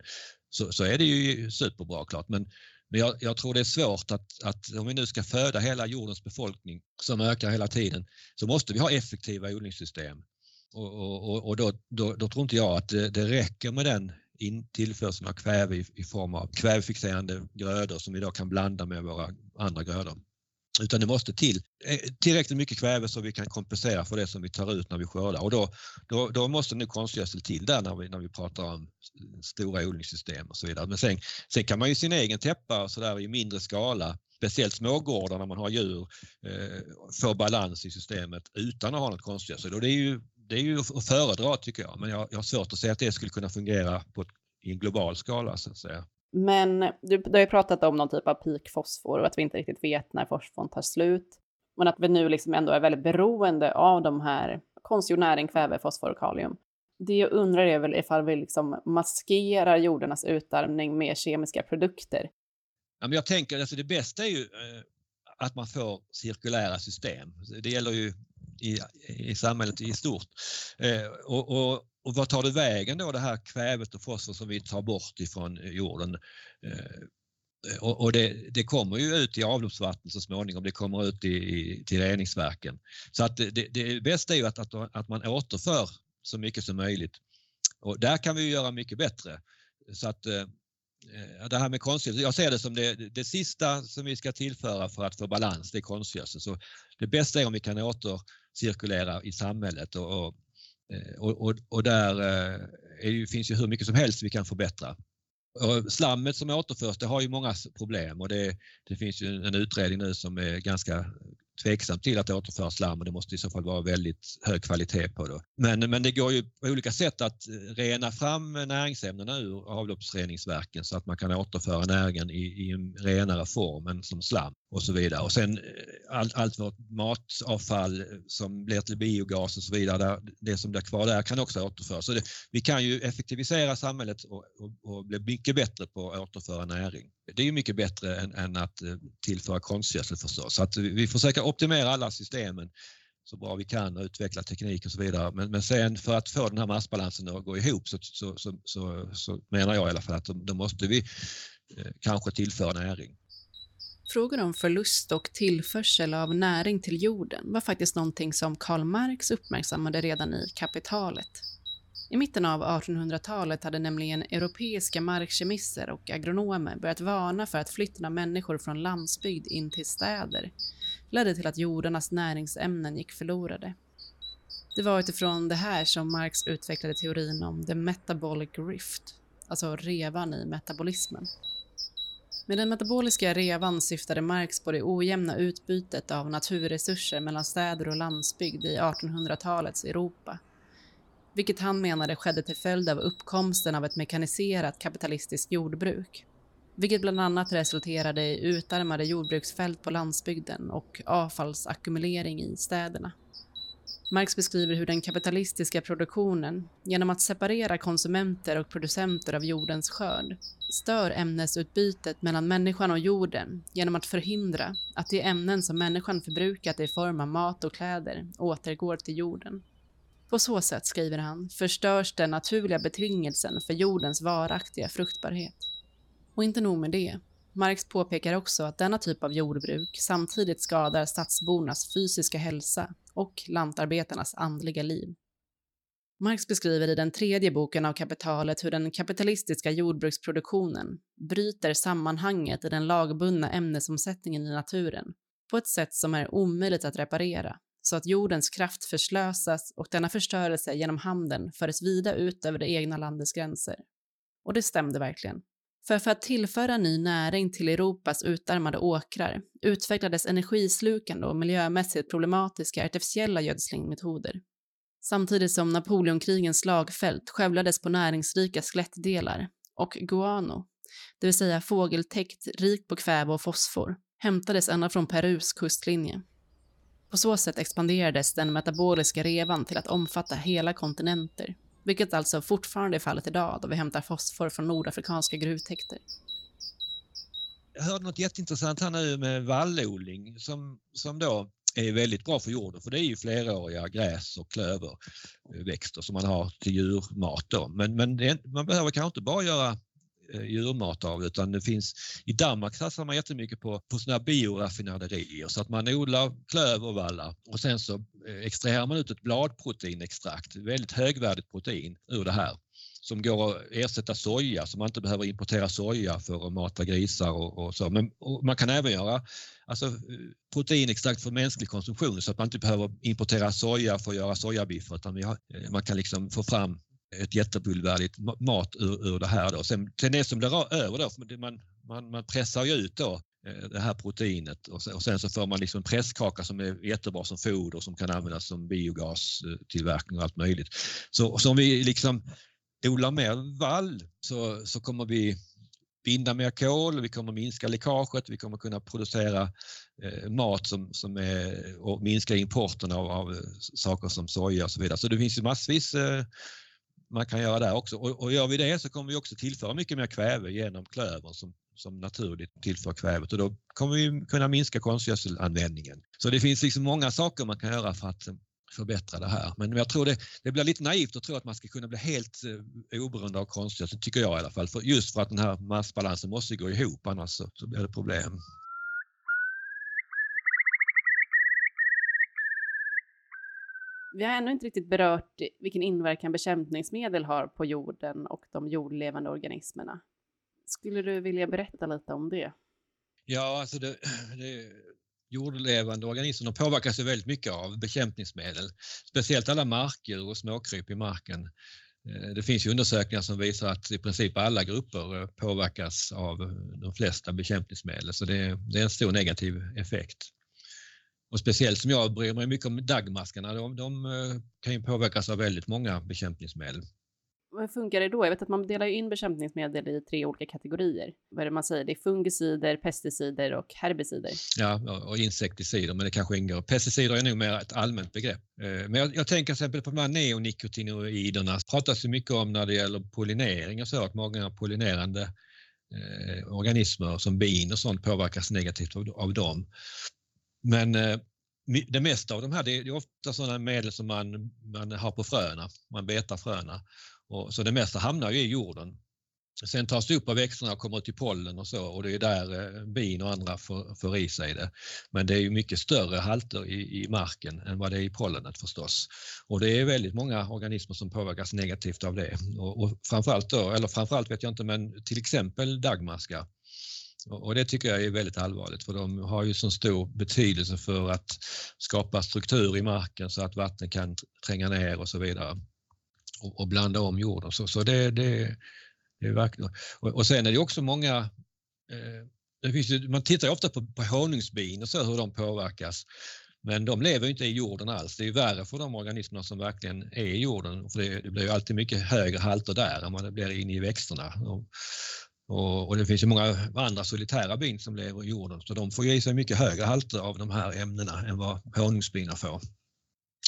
så, så är det ju superbra klart. Men, men jag, jag, tror det är svårt att, att om vi nu ska föda hela jordens befolkning som ökar hela tiden så måste vi ha effektiva odlingssystem. Och, och, och då, då, då, tror inte jag att det, det räcker med den in tillförseln av kväve i, i, form av kvävefixerande grödor som vi då kan blanda med våra andra grödor. Utan det måste till eh, tillräckligt mycket kväve så vi kan kompensera för det som vi tar ut när vi skördar och då, då, då måste nu konstgödsel till där när vi, när vi pratar om stora odlingssystem och så vidare. Men sen, sen kan man ju sin egen täppa så där i mindre skala speciellt smågårdar när man har djur, eh, få balans i systemet utan att ha något konstgödsel. Och det är ju, det är ju att föredra tycker jag, men jag, jag har svårt att se att det skulle kunna fungera på ett, i en global skala så att säga. Men du, du har ju pratat om någon typ av peak fosfor och att vi inte riktigt vet när fosforn tar slut. Men att vi nu liksom ändå är väldigt beroende av de här konstgjord näring, kväve, fosfor och kalium. Det jag undrar är väl ifall vi liksom maskerar jordarnas utarmning med kemiska produkter. Ja, men jag tänker alltså det bästa är ju eh, att man får cirkulära system. Det gäller ju i, i samhället i stort. Eh, och, och, och vad tar det vägen då det här kvävet och fosfor som vi tar bort ifrån eh, jorden? Eh, och, och det, det, kommer ju ut i avloppsvatten så småningom, det kommer ut i, i, till reningsverken. Så att det, det bästa är ju att, att, att man återför så mycket som möjligt. Och där kan vi göra mycket bättre. Så att eh, det här med konstgödsel, jag ser det som det, det sista som vi ska tillföra för att få balans, det är konstgödsel. Så det bästa är om vi kan återcirkulera i samhället och, och Eh, och, och, och där eh, ju, finns ju hur mycket som helst vi kan förbättra. Och slammet som återförs det har ju många problem och det, det finns ju en utredning nu som är ganska tveksam till att återföra slam och det måste i så fall vara väldigt hög kvalitet på det. Men, men det går ju på olika sätt att rena fram näringsämnena ur avloppsreningsverken så att man kan återföra näringen i, i en renare form än som slam och så vidare. Och sen eh, all, allt vårt matavfall eh, som blir till biogas och så vidare, där, det som blir kvar där kan också återföras. Så det, vi kan ju effektivisera samhället och, och, och, bli mycket bättre på att återföra näring. Det är ju mycket bättre än, än att eh, tillföra konstgödsel förstås. Så att vi försöker optimera alla systemen så bra vi kan och utveckla teknik och så vidare. Men, men sen för att få den här massbalansen att gå ihop så, så, så, så, så menar jag i alla fall att då, då måste vi eh, kanske tillföra näring. Frågor om förlust och tillförsel av näring till jorden var faktiskt någonting som Karl Marx uppmärksammade redan i Kapitalet. I mitten av 1800-talet hade nämligen europeiska markkemister och agronomer börjat varna för att flytten av människor från landsbygd in till städer ledde till att jordarnas näringsämnen gick förlorade. Det var utifrån det här som Marx utvecklade teorin om the metabolic rift, alltså revan i metabolismen. Med den metaboliska revan syftade Marx på det ojämna utbytet av naturresurser mellan städer och landsbygd i 1800-talets Europa, vilket han menade skedde till följd av uppkomsten av ett mekaniserat kapitalistiskt jordbruk, vilket bland annat resulterade i utarmade jordbruksfält på landsbygden och avfallsackumulering i städerna. Marx beskriver hur den kapitalistiska produktionen, genom att separera konsumenter och producenter av jordens skörd, stör ämnesutbytet mellan människan och jorden genom att förhindra att de ämnen som människan förbrukat i form av mat och kläder återgår till jorden. På så sätt, skriver han, förstörs den naturliga betingelsen för jordens varaktiga fruktbarhet. Och inte nog med det. Marx påpekar också att denna typ av jordbruk samtidigt skadar stadsbornas fysiska hälsa och lantarbetarnas andliga liv. Marx beskriver i den tredje boken av Kapitalet hur den kapitalistiska jordbruksproduktionen bryter sammanhanget i den lagbundna ämnesomsättningen i naturen på ett sätt som är omöjligt att reparera, så att jordens kraft förslösas och denna förstörelse genom handeln föres vida ut över det egna landets gränser. Och det stämde verkligen. För, för att tillföra ny näring till Europas utarmade åkrar utvecklades energislukande och miljömässigt problematiska artificiella gödslingmetoder. Samtidigt som Napoleonkrigens slagfält skövlades på näringsrika skelettdelar och guano, det vill säga fågeltäkt rik på kväve och fosfor, hämtades ända från Perus kustlinje. På så sätt expanderades den metaboliska revan till att omfatta hela kontinenter, vilket alltså fortfarande är fallet idag då vi hämtar fosfor från nordafrikanska gruvtäkter. Jag hörde något jätteintressant här nu med vallodling som, som då är väldigt bra för jorden för det är ju fleråriga gräs och klöverväxter eh, som man har till djurmat. Då. Men, men det, man behöver kanske inte bara göra Eh, djurmat av utan det finns i Danmark satsar man jättemycket på, på sådana bioraffinaderier så att man odlar klövervallar och sen så eh, extraherar man ut ett bladproteinextrakt, väldigt högvärdigt protein ur det här som går att ersätta soja så man inte behöver importera soja för att mata grisar och, och så. Men och man kan även göra alltså, proteinextrakt för mänsklig konsumtion så att man inte behöver importera soja för att göra sojabiffar utan har, eh, man kan liksom få fram ett jättefullvärdigt mat ur, ur det här. Då. Sen, sen det som blir över då, man, man, man pressar ju ut då eh, det här proteinet och sen, och sen så får man liksom presskaka som är jättebra som foder som kan användas som biogastillverkning och allt möjligt. Så, så om vi liksom odlar mer vall så, så kommer vi binda mer kol, vi kommer minska läckaget, vi kommer kunna producera eh, mat som, som är, och minska importen av, av, eh, saker som soja och så vidare. Så det finns ju massvis eh, man kan göra där också och, och gör vi det så kommer vi också tillföra mycket mer kväve genom klövern som, som naturligt tillför kvävet och då kommer vi kunna minska konstgödselanvändningen. Så det finns liksom många saker man kan göra för att eh, förbättra det här. Men jag tror det, det blir lite naivt att tro att man ska kunna bli helt eh, oberoende av konstgödsel, tycker jag i alla fall. För just för att den här massbalansen måste gå ihop, annars så, så blir det problem. Vi har ännu inte riktigt berört vilken inverkan bekämpningsmedel har på jorden och de jordlevande organismerna. Skulle du vilja berätta lite om det? Ja, alltså det, [clears throat] det, jordlevande organismer påverkas ju väldigt mycket av bekämpningsmedel. Speciellt alla marker och småkryp i marken. Eh, det finns ju undersökningar som visar att i princip alla grupper eh, påverkas av de flesta bekämpningsmedel så det det är en stor negativ effekt. Och speciellt som jag bryr mig mycket om dagmaskarna, de, de eh, kan ju påverkas av väldigt många bekämpningsmedel. Hur funkar det då? Jag vet att man delar in bekämpningsmedel i tre olika kategorier. Vad är det man säger? Det är fungicider, pesticider och herbicider. Ja, och insekticider, men det kanske ingår. Pesticider är nog mer ett allmänt begrepp. Eh, men jag, jag tänker till exempel på de här neonikotinoiderna. Det pratas ju mycket om när det gäller pollinering och så, att många pollinerande eh, organismer som bin och sånt påverkas negativt av, av dem. Men eh, det mesta av de här det är ofta sådana medel som man, man har på fröna, man betar fröna. Och, så det mesta hamnar ju i jorden. Sen tas det upp av växterna och kommer ut i pollen och så och det är där eh, bin och andra får, får i sig det. Men det är ju mycket större halter i, i marken än vad det är i pollenet förstås. Och det är väldigt många organismer som påverkas negativt av det. Och, och framförallt då, eller framförallt vet jag inte, men till exempel dagmaskar. Och det tycker jag är väldigt allvarligt för de har ju så stor betydelse för att skapa struktur i marken så att vatten kan tränga ner och så vidare och, och blanda om jorden. Så, så det, det, det är verkligen... Och, och sen är det också många eh, det finns ju, man tittar ofta på, på honungsbin och så hur de påverkas. Men de lever inte i jorden alls. Det är värre för de organismerna som verkligen är i jorden. För det, det blir ju alltid mycket högre halter där än vad det blir inne i växterna. Och, och, och, det finns ju många andra solitära bin som lever i jorden så de får i sig mycket högre halter av de här ämnena än vad honungsbina får.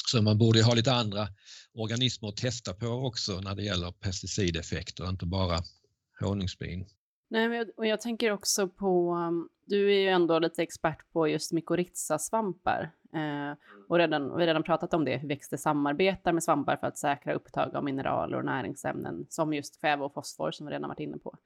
Så man borde ha lite andra organismer att testa på också när det gäller pesticideffekter, inte bara honungsbin. Nej, jag, och jag tänker också på, um, du är ju ändå lite expert på just mykorrhizasvampar eh, och redan, vi har redan pratat om det, hur växter samarbetar med svampar för att säkra upptag av mineraler och näringsämnen som just kväve och fosfor som vi redan varit inne på.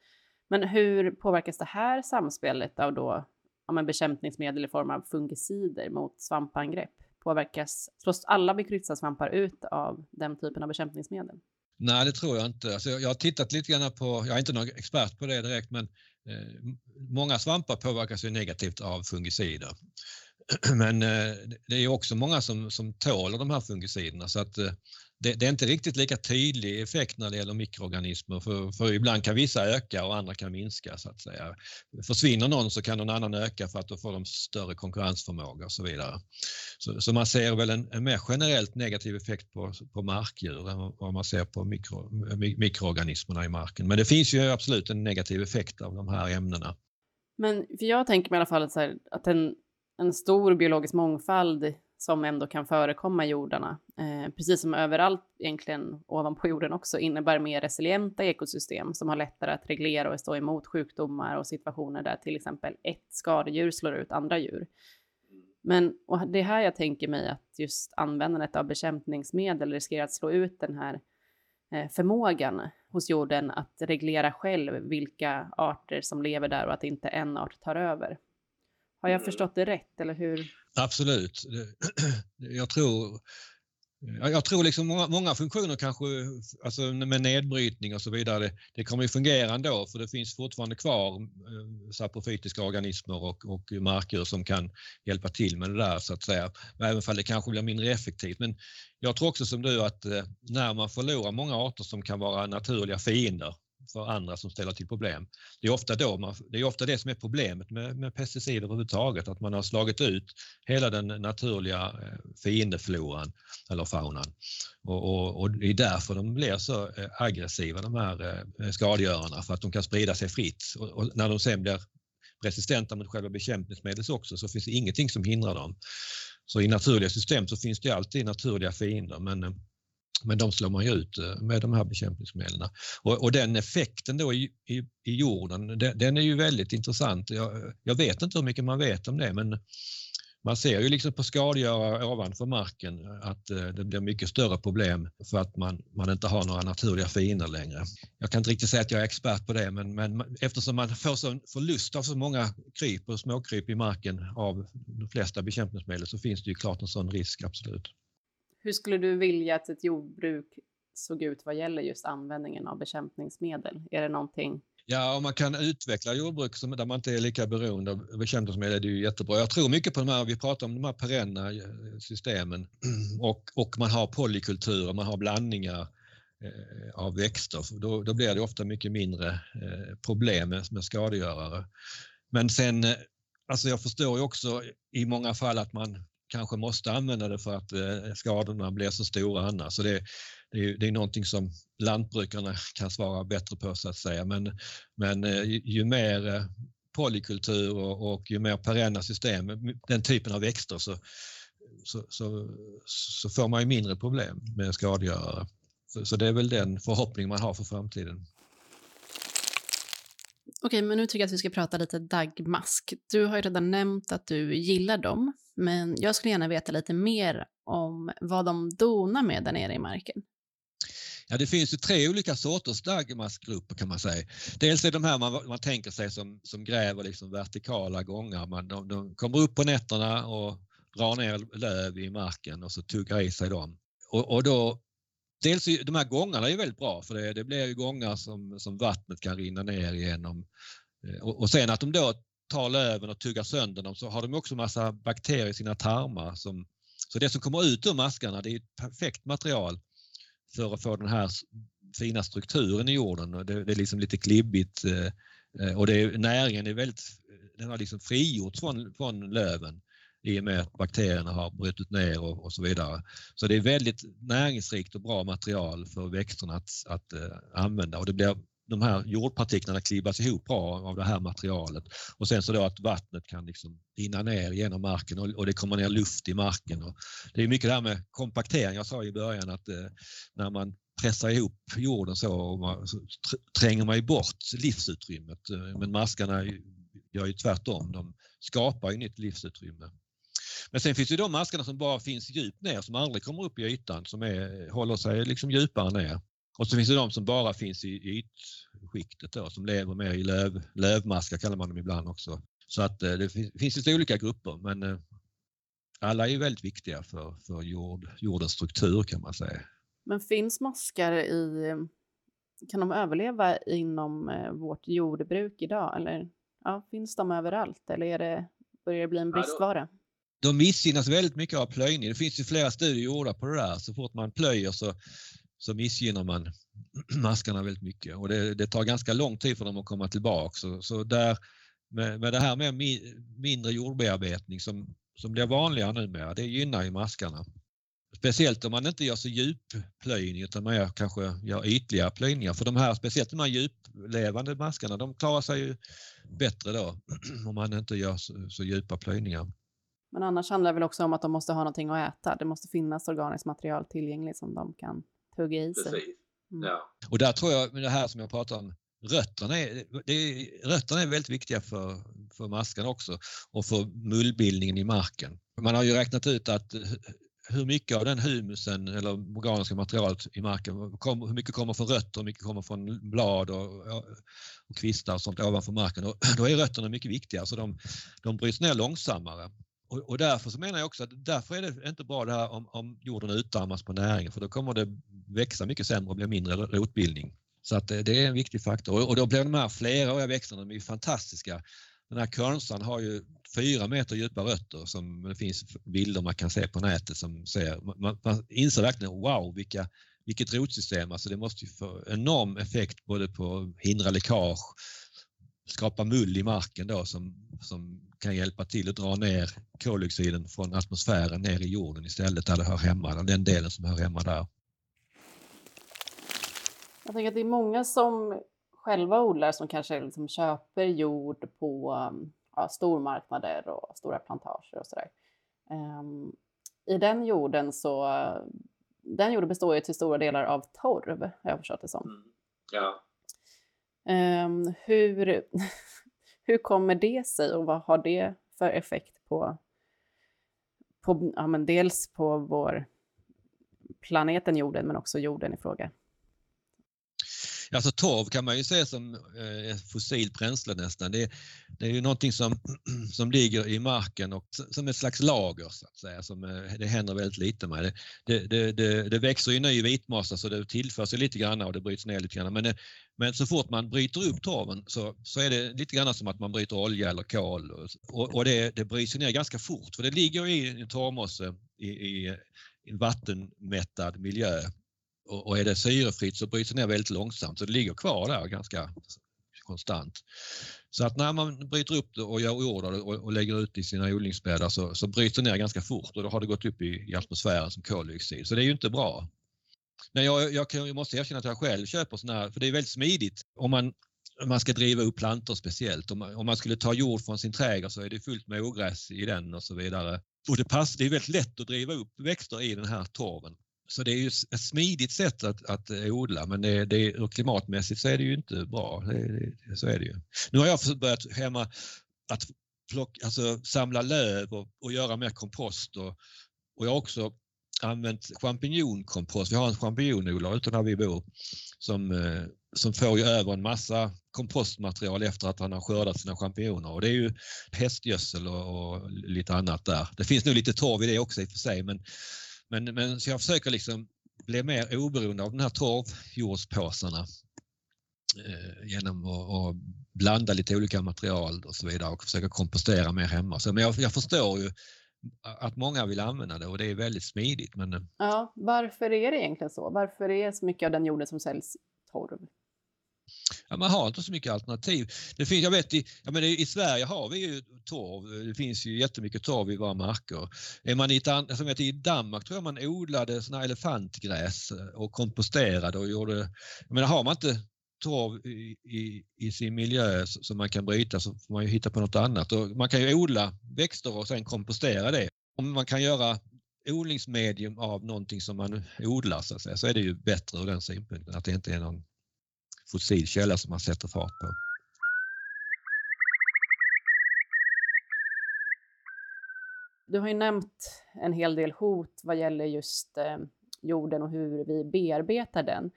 Men hur påverkas det här samspelet av då ja, bekämpningsmedel i form av fungicider mot svampangrepp? påverkas, slås alla mykorrhizasvampar ut av den typen av bekämpningsmedel? Nej, det tror jag inte. Alltså, jag har tittat lite grann på, jag är inte någon expert på det direkt, men eh, många svampar påverkas ju negativt av fungicider. [clears throat] men eh, det är också många som, som tåler de här fungiciderna så att eh, det, det, är inte riktigt lika tydlig effekt när det gäller mikroorganismer för, för, ibland kan vissa öka och andra kan minska så att säga. Försvinner någon så kan någon annan öka för att då får de större konkurrensförmåga och så vidare. Så, så man ser väl en, en, mer generellt negativ effekt på, på markdjur än vad man ser på mikro, mikroorganismerna i marken. Men det finns ju absolut en negativ effekt av de här ämnena. Men för jag tänker mig i alla fall att, här, att en, en stor biologisk mångfald som ändå kan förekomma i jordarna, eh, precis som överallt egentligen ovanpå jorden också, innebär mer resilienta ekosystem som har lättare att reglera och stå emot sjukdomar och situationer där till exempel ett skadedjur slår ut andra djur. Men och det är här jag tänker mig att just användandet av bekämpningsmedel riskerar att slå ut den här eh, förmågan hos jorden att reglera själv vilka arter som lever där och att inte en art tar över. Har jag förstått det rätt eller hur? Absolut. [clears throat] Jag tror, jag tror liksom många, många funktioner kanske, alltså med nedbrytning och så vidare, det kommer ju fungera ändå för det finns fortfarande kvar eh, saprofytiska organismer och, och marker som kan hjälpa till med det där så att säga. Även om det kanske blir mindre effektivt. Men jag tror också som du att eh, när man förlorar många arter som kan vara naturliga fiender för andra som ställer till problem. Det är ofta, då man, det, är ofta det som är problemet med, med pesticider överhuvudtaget, att man har slagit ut hela den naturliga eh, fiendefloran eller faunan. Och, och, och, det är därför de blir så eh, aggressiva de här eh, skadegörarna, för att de kan sprida sig fritt. Och, och när de sen blir resistenta mot själva bekämpningsmedlet också så finns det ingenting som hindrar dem. Så i naturliga system så finns det alltid naturliga fiender men men de slår man ju ut eh, med de här bekämpningsmedlen. Och, och den effekten då i, i, i jorden, den, den, är ju väldigt intressant. Jag, jag, vet inte hur mycket man vet om det men man ser ju liksom på skadegörare ovanför marken att eh, det blir mycket större problem för att man, man inte har några naturliga fiender längre. Jag kan inte riktigt säga att jag är expert på det men, men eftersom man får så förlust av så många kryp och småkryp i marken av de flesta bekämpningsmedel så finns det ju klart en sån risk, absolut. Hur skulle du vilja att ett jordbruk såg ut vad gäller just användningen av bekämpningsmedel? Är det någonting Ja, om man kan utveckla jordbruk som, där man inte är lika beroende av bekämpningsmedel är det ju jättebra. Jag tror mycket på de här, vi pratar om de här perenna eh, systemen [clears throat] och, och man har polykulturer, man har blandningar eh, av växter. Då, då blir det ofta mycket mindre eh, problem med, med skadegörare. Men sen, eh, alltså jag förstår ju också i många fall att man kanske måste använda det för att eh, skadorna blir så stora annars. Så det, det, är, det är någonting som lantbrukarna kan svara bättre på så att säga. Men, men eh, ju, ju mer eh, polykultur och, och ju mer perenna system, den typen av växter så, så, så, så får man ju mindre problem med skadegörare. Så, så det är väl den förhoppning man har för framtiden. Okej, men nu tycker jag att vi ska prata lite dagmask. Du har ju redan nämnt att du gillar dem, men jag skulle gärna veta lite mer om vad de donar med där nere i marken. Ja, det finns ju tre olika sorters dagmaskgrupper kan man säga. Dels är de här man, man tänker sig som, som gräver liksom vertikala gångar. Man, de, de kommer upp på nätterna och drar ner löv i marken och så tuggar i sig dem. Och, och då dels de här gångarna är väldigt bra för det, det blir ju gångar som, som vattnet kan rinna ner igenom. Eh, och, och sen att de då tar löven och tuggar sönder dem så har de också massa bakterier i sina tarmar. Som, så det som kommer ut ur maskarna det är ett perfekt material för att få den här fina strukturen i jorden. Det, det är liksom lite klibbigt eh, eh, och det är, näringen är väldigt, den har liksom frigjorts från, från löven i och med att bakterierna har brutit ner och, och, så vidare. Så det är väldigt näringsrikt och bra material för växterna att, att eh, använda och det blir de här jordpartiklarna klibbas ihop bra av det här materialet och sen så då att vattnet kan liksom rinna ner genom marken och, och det kommer ner luft i marken. Och det är mycket det här med kompaktering. Jag sa i början att eh, när man pressar ihop jorden så, och man, så tränger man ju bort livsutrymmet. Eh, men maskarna gör ju tvärtom. De skapar ju nytt livsutrymme. Men sen finns det de maskarna som bara finns djupt ner som aldrig kommer upp i ytan som är, håller sig liksom djupare ner. Och så finns det de som bara finns i ytskiktet då, som lever mer i löv, lövmaskar kallar man dem ibland också. Så att eh, det finns lite olika grupper men eh, alla är väldigt viktiga för, för jord, jordens struktur kan man säga. Men finns maskar i, kan de överleva inom eh, vårt jordbruk idag eller ja, finns de överallt eller är det, börjar det bli en bristvara? De missgynnas väldigt mycket av plöjning. Det finns ju flera studier gjorda på det där. Så fort man plöjer så, så missgynnar man [clears throat] maskarna väldigt mycket och det, det, tar ganska lång tid för dem att komma tillbaka. Så, så där, med, med det här med mindre jordbearbetning som, som blir vanligare numera, det gynnar ju maskarna. Speciellt om man inte gör så djup plöjning utan man gör, kanske gör ytliga plöjningar. För de här, speciellt de här djuplevande maskarna, de klarar sig ju bättre då [clears throat] om man inte gör så, så djupa plöjningar. Men annars handlar det väl också om att de måste ha någonting att äta. Det måste finnas organiskt material tillgängligt som de kan tugga i sig. Mm. Ja. Och där tror jag, med det här som jag pratar om, rötterna är, det rötterna är väldigt viktiga för, för maskan också och för mullbildningen i marken. Man har ju räknat ut att hur mycket av den humusen eller organiska materialet i marken, kom, hur mycket kommer från rötter, hur mycket kommer från blad och, och kvistar och sånt ovanför marken. Och [clears throat] då är rötterna mycket viktiga så de, de bryts ner långsammare. Och, och därför så menar jag också att därför är det inte bra det här om, om jorden utarmas på näringen för då kommer det växa mycket sämre och bli mindre rotbildning. Så att det, det är en viktig faktor och då blir de här fleråriga växterna de är fantastiska. Den här körnsan har ju fyra meter djupa rötter som det finns bilder man kan se på nätet som ser, man, man inser verkligen wow vilka, vilket rotsystem, alltså det måste ju få enorm effekt både på att hindra läckage, skapa mull i marken då som, som kan hjälpa till att dra ner koldioxiden från atmosfären ner i jorden istället där det hör hemma, den delen som hör hemma där. Jag tänker att det är många som själva odlar som kanske liksom köper jord på ja, stormarknader och stora plantager och sådär. Um, I den jorden så, den jorden består ju till stora delar av torv, har jag förstått det som. Mm. Ja. Um, hur, [laughs] hur kommer det sig och vad har det för effekt på, på ja, men dels på vår planeten jorden men också jorden i fråga? Alltså torv kan man ju se som eh, fossilt bränsle nästan. Det, det, är ju någonting som, [clears throat] som ligger i marken och som ett slags lager så att säga. Som, eh, det händer väldigt lite med. Det, det, det, det växer ju ny vitmassa så det tillförs lite grann och det bryts ner lite grann. Men, det, men så fort man bryter upp torven så, så är det lite grann som att man bryter olja eller kol och, och det, det bryts ner ganska fort för det ligger i en torvmosse i, i en vattenmättad miljö och, och är det syrefritt så bryts det ner väldigt långsamt så det ligger kvar där ganska konstant. Så att när man bryter upp det och gör jord och, och lägger ut i sina odlingsbäddar så, så bryts det ner ganska fort och då har det gått upp i, i atmosfären som koldioxid. Så det är ju inte bra. Men jag, jag, jag måste erkänna att jag själv köper sådana här, för det är väldigt smidigt om man, om man ska driva upp plantor speciellt. Om man, om man skulle ta jord från sin trädgård så är det fullt med ogräs i den och så vidare. Och det, pass, det är väldigt lätt att driva upp växter i den här torven. Så det är ju ett smidigt sätt att, att eh, odla men det, det, klimatmässigt så är det ju inte bra. Det, det, så är det ju. Nu har jag börjat hemma att plocka, alltså, samla löv och, och göra mer kompost och, och jag har också använt champinjonkompost. Vi har en champinjonodlare ute där vi bor som, eh, som får ju över en massa kompostmaterial efter att han har skördat sina champinjoner och det är ju hästgödsel och, och lite annat där. Det finns nog lite torv i det också i och för sig men men, men så jag försöker liksom bli mer oberoende av de här torvjordspåsarna eh, genom att, att, blanda lite olika material och så vidare och försöka kompostera mer hemma. Så, men jag, jag förstår ju att många vill använda det och det är väldigt smidigt. Men... Eh, ja, varför är det egentligen så? Varför är så mycket av den jorden som säljs torv? Ja, man har inte så mycket alternativ. Det finns, jag vet, i, jag menar, I Sverige har vi ju torv. Det finns ju jättemycket torv i våra marker. Är man i, ett, som heter, I Danmark tror jag man odlade såna elefantgräs eh, och komposterade och gjorde... Jag menar, har man inte torv i, i, i, sin miljö som man kan bryta så får man ju hitta på något annat. Och man kan ju odla växter och sen kompostera det. Om man kan göra odlingsmedium av någonting som man odlar så, att säga, så är det ju bättre ur den synpunkten att det inte är någon fossil källa som man sätter fart på. Du har ju nämnt en hel del hot vad gäller just eh, jorden och hur vi bearbetar den.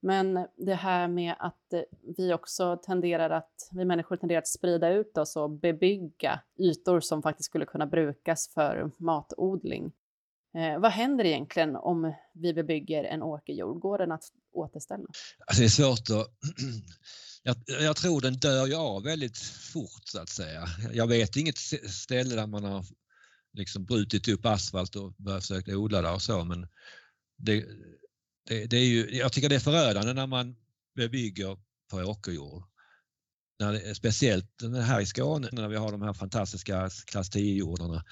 Men det här med att eh, vi också tenderar att, vi människor tenderar att sprida ut oss och bebygga ytor som faktiskt skulle kunna brukas för matodling. Eh, vad händer egentligen om vi bebygger en åkerjord? Går den att återställa? Alltså det är svårt att... [clears throat] Jag, jag, tror den dör ju av väldigt fort så att säga. Jag vet inget ställe där man har liksom brutit upp asfalt och börjat försöka odla där och så men det, det, det, är ju, jag tycker det är förödande när man bebygger på åkerjord. När det, speciellt här i Skåne när vi har de här fantastiska klass 10-jordarna.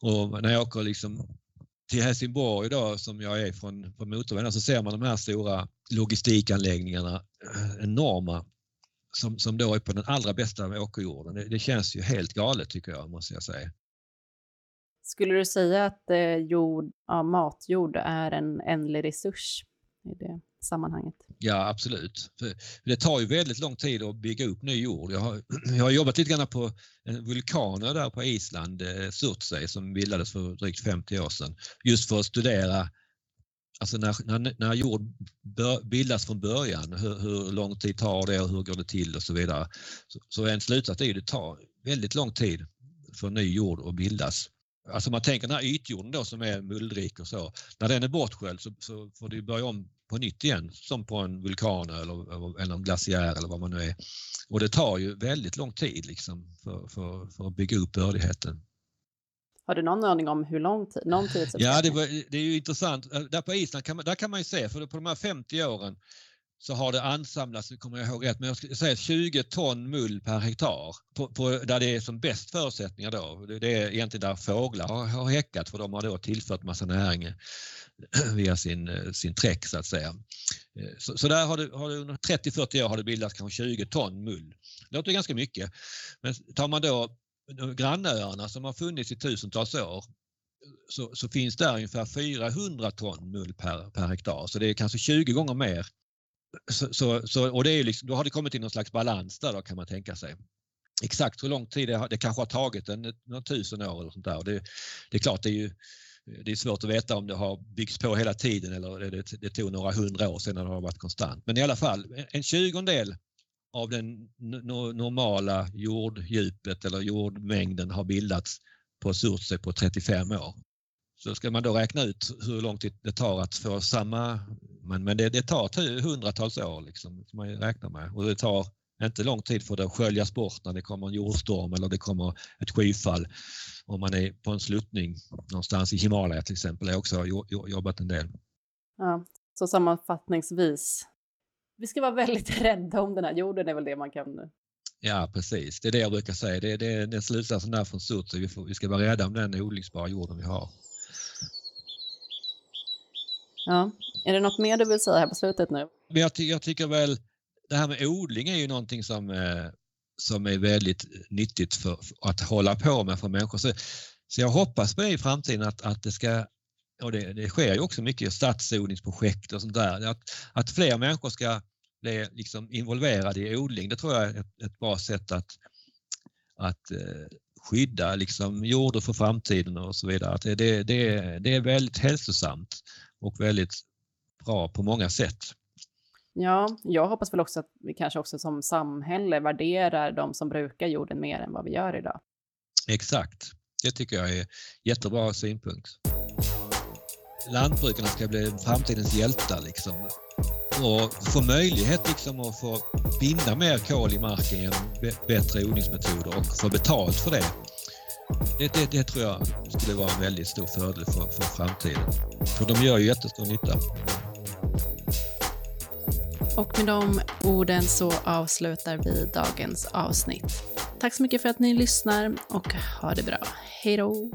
Och när jag åker liksom till Helsingborg idag som jag är från från motorvägen så ser man de här stora logistikanläggningarna, eh, enorma, som, som då är på den allra bästa åkerjorden. Det, det känns ju helt galet tycker jag, måste jag säga. Skulle du säga att eh, jord, ja, matjord är en ändlig resurs i det sammanhanget? Ja, absolut. För det tar ju väldigt lång tid att bygga upp ny jord. Jag har, [clears throat] jag har jobbat lite grann på vulkaner där på Island, eh, Surtsey, som bildades för drygt 50 år sedan. Just för att studera Alltså när, när, när jord bör, bildas från början, hur, hur, lång tid tar det och hur går det till och så vidare. Så, så en slutsats är att det tar väldigt lång tid för ny jord att bildas. Alltså man tänker den här ytjorden då som är mullrik och så, när den är bortsköljd så, så får du börja om på nytt igen som på en vulkan eller, eller en glaciär eller vad man nu är. Och det tar ju väldigt lång tid liksom för, för, för att bygga upp bördigheten. Har du någon aning om hur lång tid? Någon tid ja, det, var, det är ju intressant. Där på Island kan man, där kan man ju se, för på de här 50 åren så har det ansamlats, nu kommer jag ihåg rätt, men jag skulle säga 20 ton mull per hektar på, på, där det är som bäst förutsättningar då. Det är egentligen där fåglar har, har häckat för de har då tillfört massa näring [clears throat] via sin, sin träck så att säga. Eh, så, så där har det, har det under 30-40 år har det bildats kanske 20 ton mull. Det låter ganska mycket. Men tar man då grannöarna som har funnits i tusentals år så, så, finns där ungefär 400 ton mull per, per hektar. Så det är kanske 20 gånger mer så, så, så, och det är liksom, då har det kommit till någon slags balans där då kan man tänka sig. Exakt hur lång tid det, har, det kanske har tagit, en, några tusen år eller sånt där. Det, det är klart, det är ju det är svårt att veta om det har byggts på hela tiden eller det, det tog några hundra år sedan det har varit konstant. Men i alla fall, en tjugondel av den normala jorddjupet eller jordmängden har bildats på Surtsey på 35 år. Så ska man då räkna ut hur lång tid det tar att få samma, men, men det, det tar hundratals år liksom, som man räknar med och det tar inte lång tid för det att sköljas bort när det kommer en jordstorm eller det kommer ett skyfall. Om man är på en sluttning någonstans i Himalaya till exempel, jag också har jobbat en del. Ja, så sammanfattningsvis, vi ska vara väldigt [laughs] rädda om den här jorden är väl det man kan Ja, precis. Det är det jag brukar säga. Det är, det är den slutsatsen där från Surtsey. Vi, vi ska vara rädda om den odlingsbara jorden vi har. Ja. Är det något mer du vill säga här på slutet nu? Jag, ty jag tycker väl det här med odling är ju någonting som, eh, som är väldigt eh, nyttigt för, för, att hålla på med för människor. Så, så jag hoppas på det i framtiden att, att det ska och det, det sker ju också mycket stadsodlingsprojekt och sånt där. Att, att fler människor ska bli liksom involverade i odling, det tror jag är ett, ett bra sätt att, att eh, skydda liksom jorden för framtiden och så vidare. Att det, det, det, det är väldigt hälsosamt och väldigt bra på många sätt. Ja, jag hoppas väl också att vi kanske också som samhälle värderar de som brukar jorden mer än vad vi gör idag. Exakt, det tycker jag är jättebra synpunkt. Lantbrukarna ska bli framtidens hjältar liksom och få möjlighet liksom att få binda mer kol i marken genom bättre odlingsmetoder och få betalt för det. Det, det, det, tror jag skulle vara en väldigt stor fördel för, för framtiden. För de gör ju jättestor nytta. Och med de orden så avslutar vi dagens avsnitt. Tack så mycket för att ni lyssnar och ha det bra. Hej då!